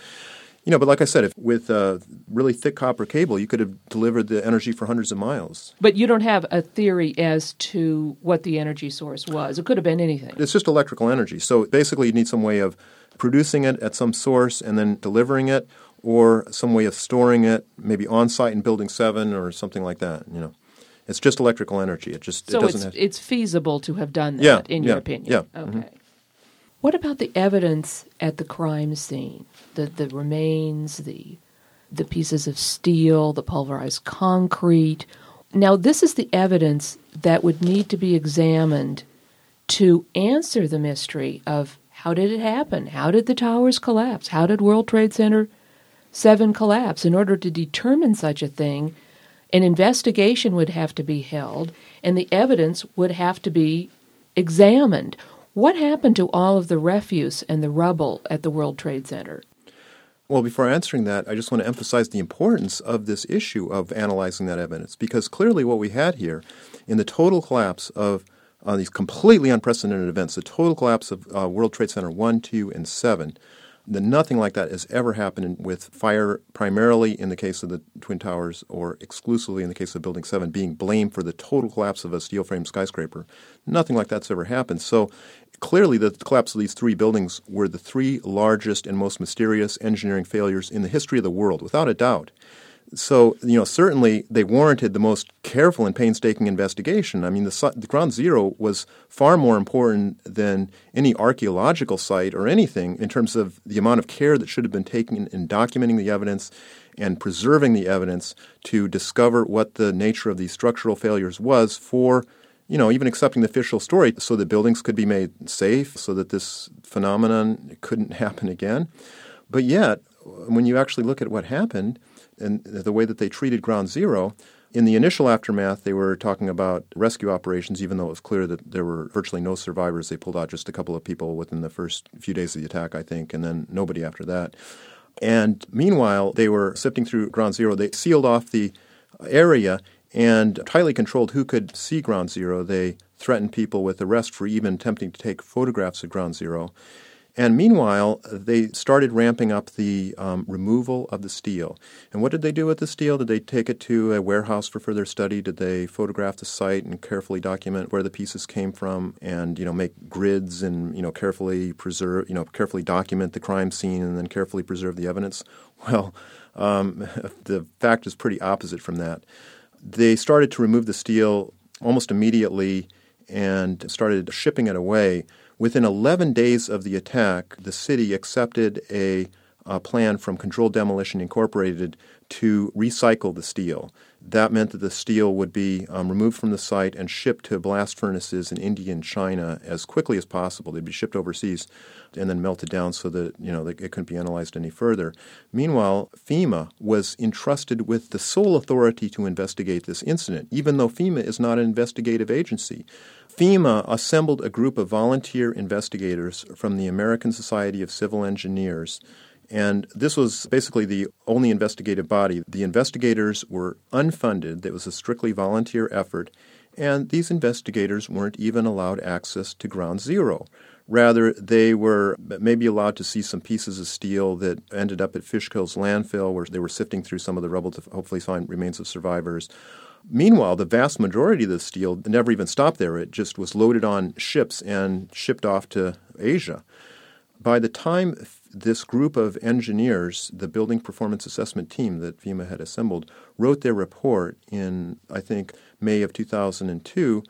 You know, but like I said, if with uh, really thick copper cable, you could have delivered the energy for hundreds of miles. But you don't have a theory as to what the energy source was. It could have been anything. It's just electrical energy. So basically, you need some way of producing it at some source and then delivering it, or some way of storing it, maybe on site in Building Seven or something like that. You know, it's just electrical energy. It just so it doesn't it's have. it's feasible to have done that, Yeah, in yeah, your opinion. yeah, Okay. mhm. What about the evidence at the crime scene? The the remains, the the pieces of steel, the pulverized concrete. Now, this is the evidence that would need to be examined to answer the mystery of how did it happen? How did the towers collapse? How did World Trade Center 7 collapse? In order to determine such a thing, an investigation would have to be held and the evidence would have to be examined. What happened to all of the refuse and the rubble at the World Trade Center? Well, before answering that, I just want to emphasize the importance of this issue of analyzing that evidence because clearly what we had here in the total collapse of uh, these completely unprecedented events, the total collapse of uh, World Trade Center 1, 2, and 7, that nothing like that has ever happened with fire, primarily in the case of the Twin Towers or exclusively in the case of Building 7, being blamed for the total collapse of a steel frame skyscraper. Nothing like that's ever happened. So clearly, the collapse of these three buildings were the three largest and most mysterious engineering failures in the history of the world, without a doubt. So, you know, certainly they warranted the most careful and painstaking investigation. I mean, the, the ground zero was far more important than any archaeological site or anything in terms of the amount of care that should have been taken in documenting the evidence and preserving the evidence to discover what the nature of these structural failures was for, you know, even accepting the official story so that buildings could be made safe, so that this phenomenon couldn't happen again. But yet, when you actually look at what happened, and the way that they treated Ground Zero. In the initial aftermath, they were talking about rescue operations, even though it was clear that there were virtually no survivors. They pulled out just a couple of people within the first few days of the attack, I think, and then nobody after that. And meanwhile, they were sifting through Ground Zero. They sealed off the area and tightly controlled who could see Ground Zero. They threatened people with arrest for even attempting to take photographs of Ground Zero. And meanwhile, they started ramping up the um, removal of the steel. And what did they do with the steel? Did they take it to a warehouse for further study? Did they photograph the site and carefully document where the pieces came from, and you know make grids and you know carefully preserve, you know carefully document the crime scene and then carefully preserve the evidence? Well, um, the fact is pretty opposite from that. They started to remove the steel almost immediately and started shipping it away Within 11 days of the attack, the city accepted a, a plan from Controlled Demolition Incorporated to recycle the steel. That meant that the steel would be um, removed from the site and shipped to blast furnaces in India and China as quickly as possible. They'd be shipped overseas and then melted down so that you know it couldn't be analyzed any further. Meanwhile, FEMA was entrusted with the sole authority to investigate this incident, even though FEMA is not an investigative agency. FEMA assembled a group of volunteer investigators from the American Society of Civil Engineers. And this was basically the only investigative body. The investigators were unfunded, it was a strictly volunteer effort, and these investigators weren't even allowed access to ground zero. Rather, they were maybe allowed to see some pieces of steel that ended up at Fresh Kills landfill, where they were sifting through some of the rubble to hopefully find remains of survivors. Meanwhile, the vast majority of the steel never even stopped there. It just was loaded on ships and shipped off to Asia. By the time this group of engineers, the Building Performance Assessment Team that FEMA had assembled, wrote their report in, I think, May of 2002,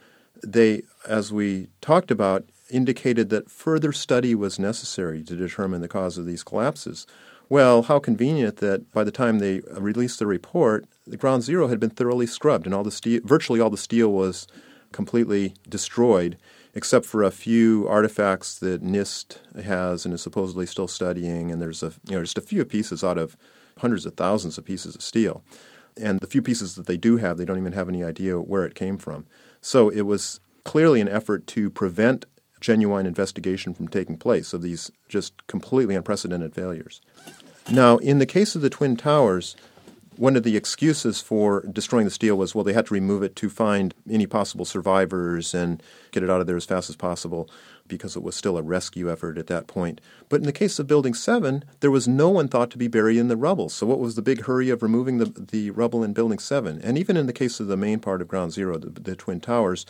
they, as we talked about, indicated that further study was necessary to determine the cause of these collapses. Well, how convenient that by the time they released the report, the ground zero had been thoroughly scrubbed, and all the steel, virtually all the steel was completely destroyed, except for a few artifacts that NIST has and is supposedly still studying. And there's a you know just a few pieces out of hundreds of thousands of pieces of steel, and the few pieces that they do have, they don't even have any idea where it came from. So it was clearly an effort to prevent genuine investigation from taking place of these just completely unprecedented failures. Now, in the case of the Twin Towers, one of the excuses for destroying the steel was, well, they had to remove it to find any possible survivors and get it out of there as fast as possible because it was still a rescue effort at that point. But in the case of Building 7, there was no one thought to be buried in the rubble. So, what was the big hurry of removing the, the rubble in Building 7? And even in the case of the main part of Ground Zero, the, the Twin Towers,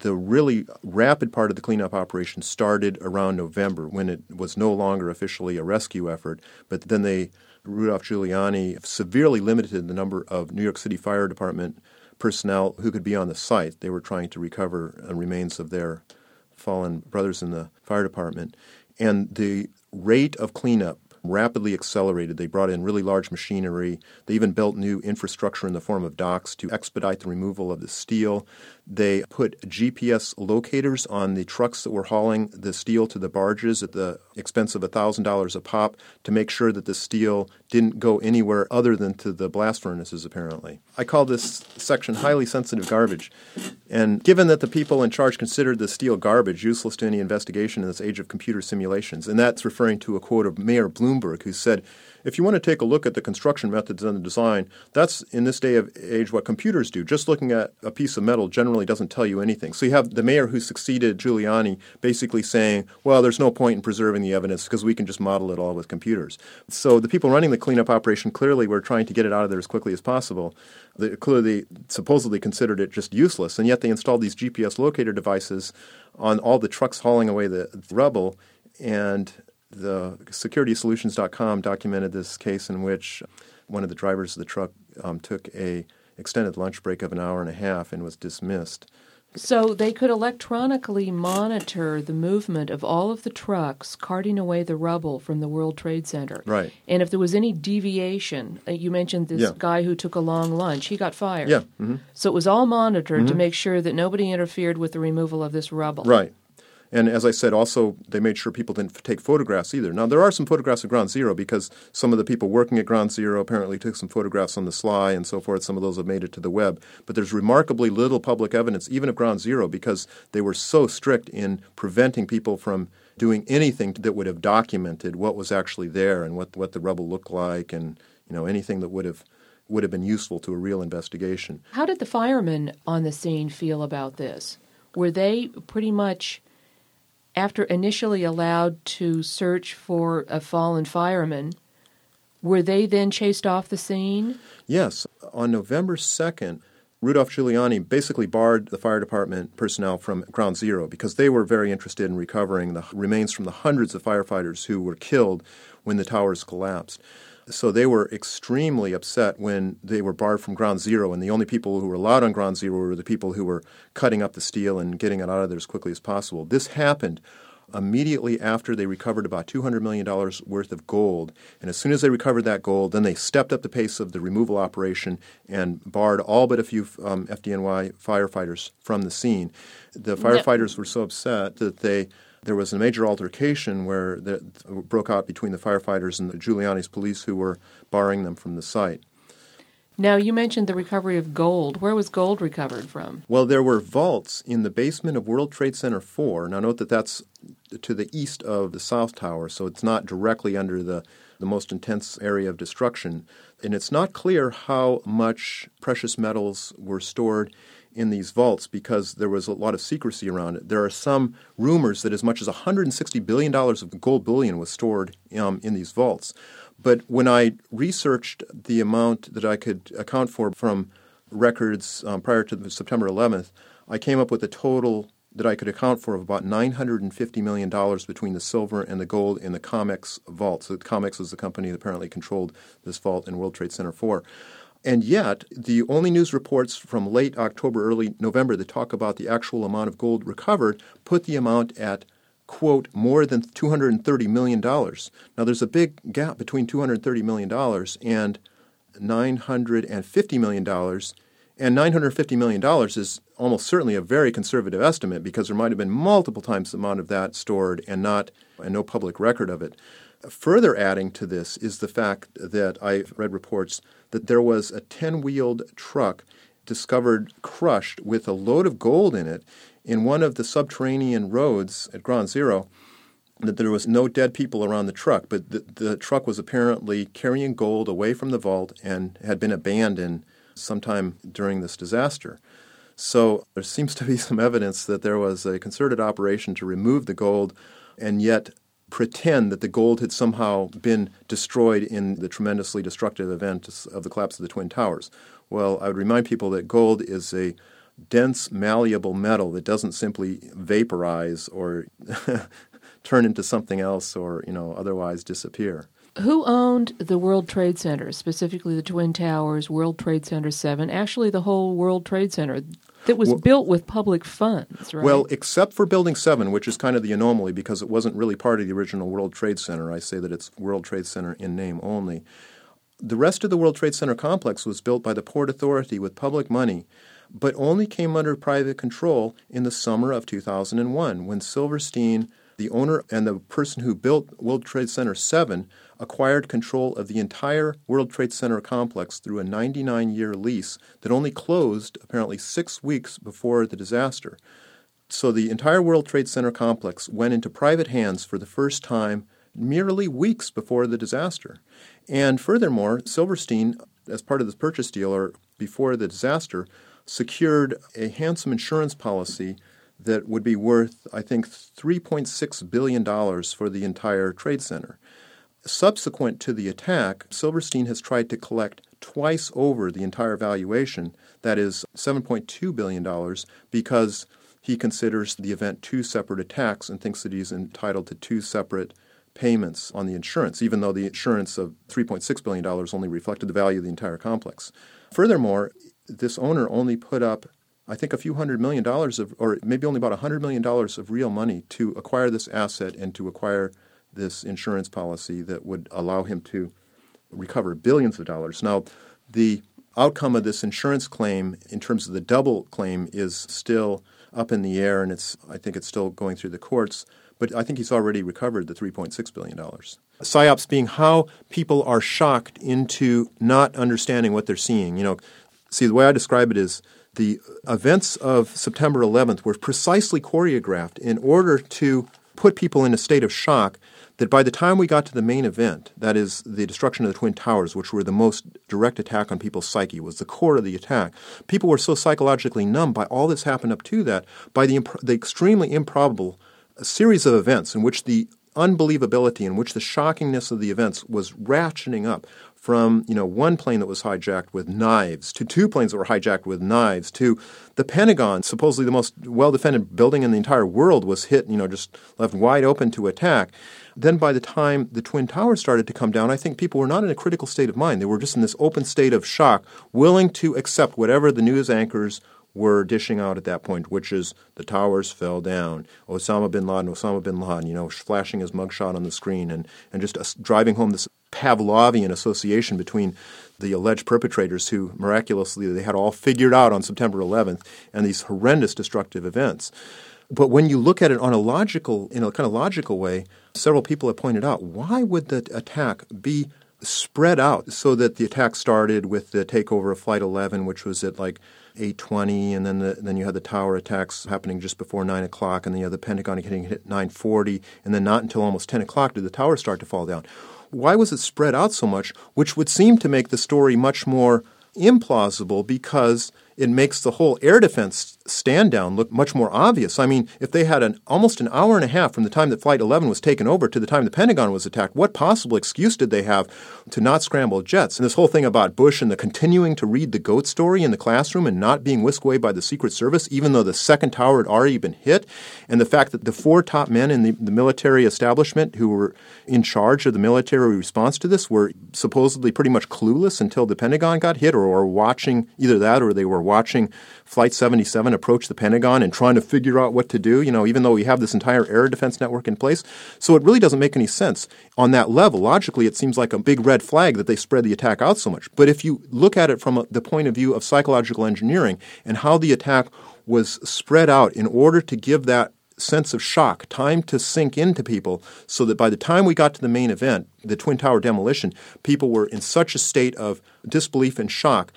the really rapid part of the cleanup operation started around November when it was no longer officially a rescue effort, but then they Rudolph Giuliani severely limited the number of New York City Fire Department personnel who could be on the site. They were trying to recover remains of their fallen brothers in the fire department. And the rate of cleanup rapidly accelerated. They brought in really large machinery. They even built new infrastructure in the form of docks to expedite the removal of the steel. They put GPS locators on the trucks that were hauling the steel to the barges at the expense of $1,000 a pop to make sure that the steel didn't go anywhere other than to the blast furnaces, apparently. I call this section highly sensitive garbage. And given that the people in charge considered the steel garbage useless to any investigation in this age of computer simulations, and that's referring to a quote of Mayor Bloomberg, who said, if you want to take a look at the construction methods and the design, that's in this day of age what computers do. Just looking at a piece of metal generally doesn't tell you anything. So you have the mayor who succeeded Giuliani basically saying, well, there's no point in preserving the evidence because we can just model it all with computers. So the people running the cleanup operation clearly were trying to get it out of there as quickly as possible. They clearly supposedly considered it just useless, and yet they installed these GPS locator devices on all the trucks hauling away the rubble and the securitysolutions.com documented this case in which one of the drivers of the truck um, took a extended lunch break of an hour and a half and was dismissed. So they could electronically monitor the movement of all of the trucks carting away the rubble from the World Trade Center. Right. And if there was any deviation, uh, you mentioned this Yeah. guy who took a long lunch, he got fired. Yeah. mhm. So it was all monitored to make sure that nobody interfered with the removal of this rubble. Right. And as I said, also they made sure people didn't take photographs either. Now there are some photographs of Ground Zero because some of the people working at Ground Zero apparently took some photographs on the sly and so forth. Some of those have made it to the web, but there's remarkably little public evidence, even of Ground Zero, because they were so strict in preventing people from doing anything that would have documented what was actually there and what what the rubble looked like, and you know anything that would have would have been useful to a real investigation. How did the firemen on the scene feel about this? Were they pretty much, after initially allowed to search for a fallen fireman, were they then chased off the scene? Yes. On November 2nd, Rudolph Giuliani basically barred the fire department personnel from ground zero because they were very interested in recovering the remains from the hundreds of firefighters who were killed when the towers collapsed. So they were extremely upset when they were barred from ground zero, and the only people who were allowed on ground zero were the people who were cutting up the steel and getting it out of there as quickly as possible. This happened immediately after they recovered about $200 million worth of gold. And as soon as they recovered that gold, then they stepped up the pace of the removal operation and barred all but a few um, FDNY firefighters from the scene. The firefighters were so upset that they there was a major altercation where that broke out between the firefighters and the Giuliani's police who were barring them from the site. Now, you mentioned the recovery of gold. Where was gold recovered from? Well, there were vaults in the basement of World Trade Center 4. Now, note that that's to the east of the South Tower, so it's not directly under the, the most intense area of destruction. And it's not clear how much precious metals were stored in these vaults because there was a lot of secrecy around it. There are some rumors that as much as $160 billion of gold bullion was stored um, in these vaults. But when I researched the amount that I could account for from records um, prior to September 11th, I came up with a total that I could account for of about $950 million between the silver and the gold in the COMEX vault. So COMEX was the company that apparently controlled this vault in World Trade Center 4. And yet, the only news reports from late October, early November that talk about the actual amount of gold recovered put the amount at quote, more than $230 million. Now, there's a big gap between $230 million and $950 million. And $950 million is almost certainly a very conservative estimate because there might have been multiple times the amount of that stored and not and no public record of it. Further adding to this is the fact that I've read reports that there was a 10 wheeled truck discovered crushed with a load of gold in it in one of the subterranean roads at Ground Zero that there was no dead people around the truck, but the, the truck was apparently carrying gold away from the vault and had been abandoned sometime during this disaster. So there seems to be some evidence that there was a concerted operation to remove the gold and yet pretend that the gold had somehow been destroyed in the tremendously destructive event of the collapse of the Twin Towers. Well, I would remind people that gold is a dense, malleable metal that doesn't simply vaporize or turn into something else or you know otherwise disappear. Who owned the World Trade Center, specifically the Twin Towers, World Trade Center 7, actually the whole World Trade Center that was well, built with public funds, right? Well, except for Building 7, which is kind of the anomaly because it wasn't really part of the original World Trade Center. I say that it's World Trade Center in name only. The rest of the World Trade Center complex was built by the Port Authority with public money but only came under private control in the summer of 2001 when Silverstein, the owner and the person who built World Trade Center 7, acquired control of the entire World Trade Center complex through a 99 year lease that only closed apparently six weeks before the disaster. So the entire World Trade Center complex went into private hands for the first time merely weeks before the disaster. And furthermore, Silverstein, as part of this purchase deal or before the disaster, secured a handsome insurance policy that would be worth, I think, $3.6 billion for the entire trade center. Subsequent to the attack, Silverstein has tried to collect twice over the entire valuation, that is $7.2 billion, because he considers the event two separate attacks and thinks that he's entitled to two separate payments on the insurance, even though the insurance of $3.6 billion only reflected the value of the entire complex. Furthermore, this owner only put up, I think, a few hundred million dollars of, or maybe only about a hundred million dollars of real money to acquire this asset and to acquire this insurance policy that would allow him to recover billions of dollars. Now, the outcome of this insurance claim, in terms of the double claim, is still up in the air, and it's I think it's still going through the courts. But I think he's already recovered the $3.6 billion. PSYOPs being how people are shocked into not understanding what they're seeing. You know, See, the way I describe it is the events of September 11th were precisely choreographed in order to put people in a state of shock that by the time we got to the main event, that is the destruction of the Twin Towers, which were the most direct attack on people's psyche, was the core of the attack, people were so psychologically numb by all that's happened up to that, by the, imp- the extremely improbable series of events in which the unbelievability in which the shockingness of the events was ratcheting up from you know one plane that was hijacked with knives to two planes that were hijacked with knives to the Pentagon, supposedly the most well-defended building in the entire world, was hit you know just left wide open to attack. Then by the time the Twin Towers started to come down, I think people were not in a critical state of mind. They were just in this open state of shock, willing to accept whatever the news anchors were dishing out at that point, which is the towers fell down, Osama bin Laden, Osama bin Laden, you know, flashing his mugshot on the screen and, and just uh, driving home this Pavlovian association between the alleged perpetrators who miraculously they had all figured out on September 11th and these horrendous destructive events. But when you look at it on a logical, in a kind of logical way, several people have pointed out why would the attack be spread out so that the attack started with the takeover of Flight 11, which was at like 8:20, and then the, then you had the tower attacks happening just before 9 o'clock, and then you had the Pentagon hitting hit 9:40, and then not until almost 10 o'clock did the tower start to fall down. Why was it spread out so much? Which would seem to make the story much more implausible because it makes the whole air defense stand down look much more obvious. I mean, if they had an almost an hour and a half from the time that Flight 11 was taken over to the time the Pentagon was attacked, what possible excuse did they have to not scramble jets? And this whole thing about Bush and the continuing to read the goat story in the classroom and not being whisked away by the Secret Service, even though the second tower had already been hit, and the fact that the four top men in the, the military establishment who were in charge of the military response to this were supposedly pretty much clueless until the Pentagon got hit, or, or watching either that or they were watching Flight 77 approach the Pentagon and trying to figure out what to do, you know, even though we have this entire air defense network in place. So it really doesn't make any sense. On that level, logically, it seems like a big red flag that they spread the attack out so much. But if you look at it from a, the point of view of psychological engineering and how the attack was spread out in order to give that sense of shock, time to sink into people, so that by the time we got to the main event, the Twin Tower demolition, people were in such a state of disbelief and shock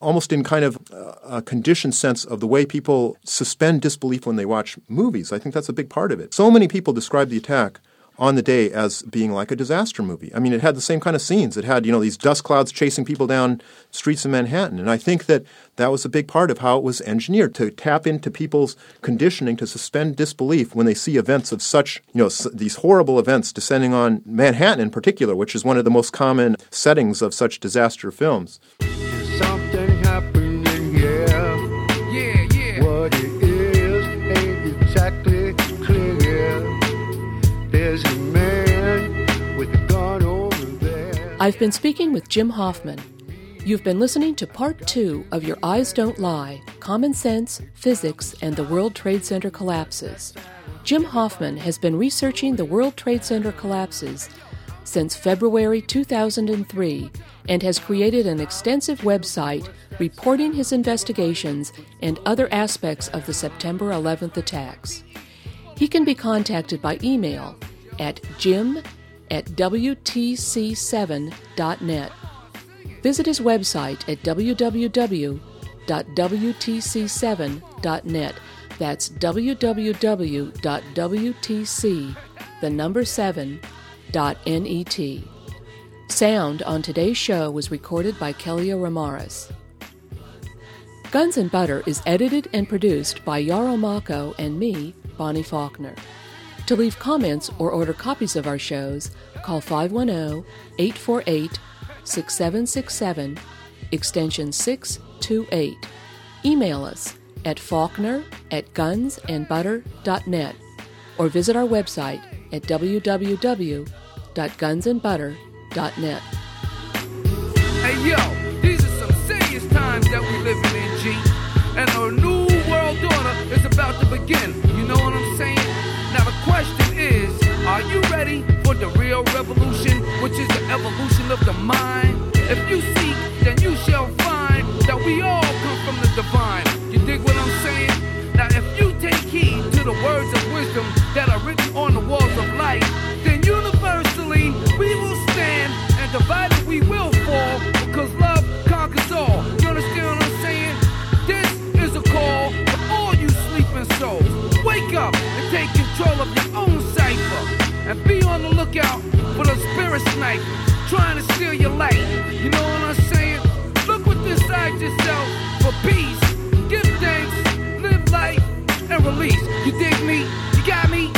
almost in kind of a conditioned sense of the way people suspend disbelief when they watch movies. I think that's a big part of it. So many people describe the attack on the day as being like a disaster movie. I mean, it had the same kind of scenes. It had, you know, these dust clouds chasing people down streets of Manhattan. And I think that that was a big part of how it was engineered to tap into people's conditioning to suspend disbelief when they see events of such, you know, these horrible events descending on Manhattan in particular, which is one of the most common settings of such disaster films. I've been speaking with Jim Hoffman. You've been listening to part two of Your Eyes Don't Lie Common Sense, Physics, and the World Trade Center Collapses. Jim Hoffman has been researching the World Trade Center collapses since February 2003 and has created an extensive website reporting his investigations and other aspects of the September 11th attacks. He can be contacted by email at jim at WTC7.net. Visit his website at www.wtc7.net. That's www.wtc, the number 7, .net. Sound on today's show was recorded by Kelly Ramirez. Guns and Butter is edited and produced by Yarrow Mahko and me, Bonnie Faulkner. To leave comments or order copies of our shows, call 510 848 6767, extension 628. Email us at faulkner at gunsandbutter.net or visit our website at www.gunsandbutter.net. Hey yo, these are some serious times that we living in, G. And a new world order is about to begin. You know what I'm saying? Question is, are you ready for the real revolution, which is the evolution of the mind? If you seek, then you shall find that we all come from the divine. You dig what I'm saying? Now if you take heed to the words of wisdom that are written on the walls of life, Of your own cipher. And be on the lookout for those spirit snipers trying to steal your life. You know what I'm saying? Look within inside yourself for peace. Give thanks, live life, and release. You dig me? You got me?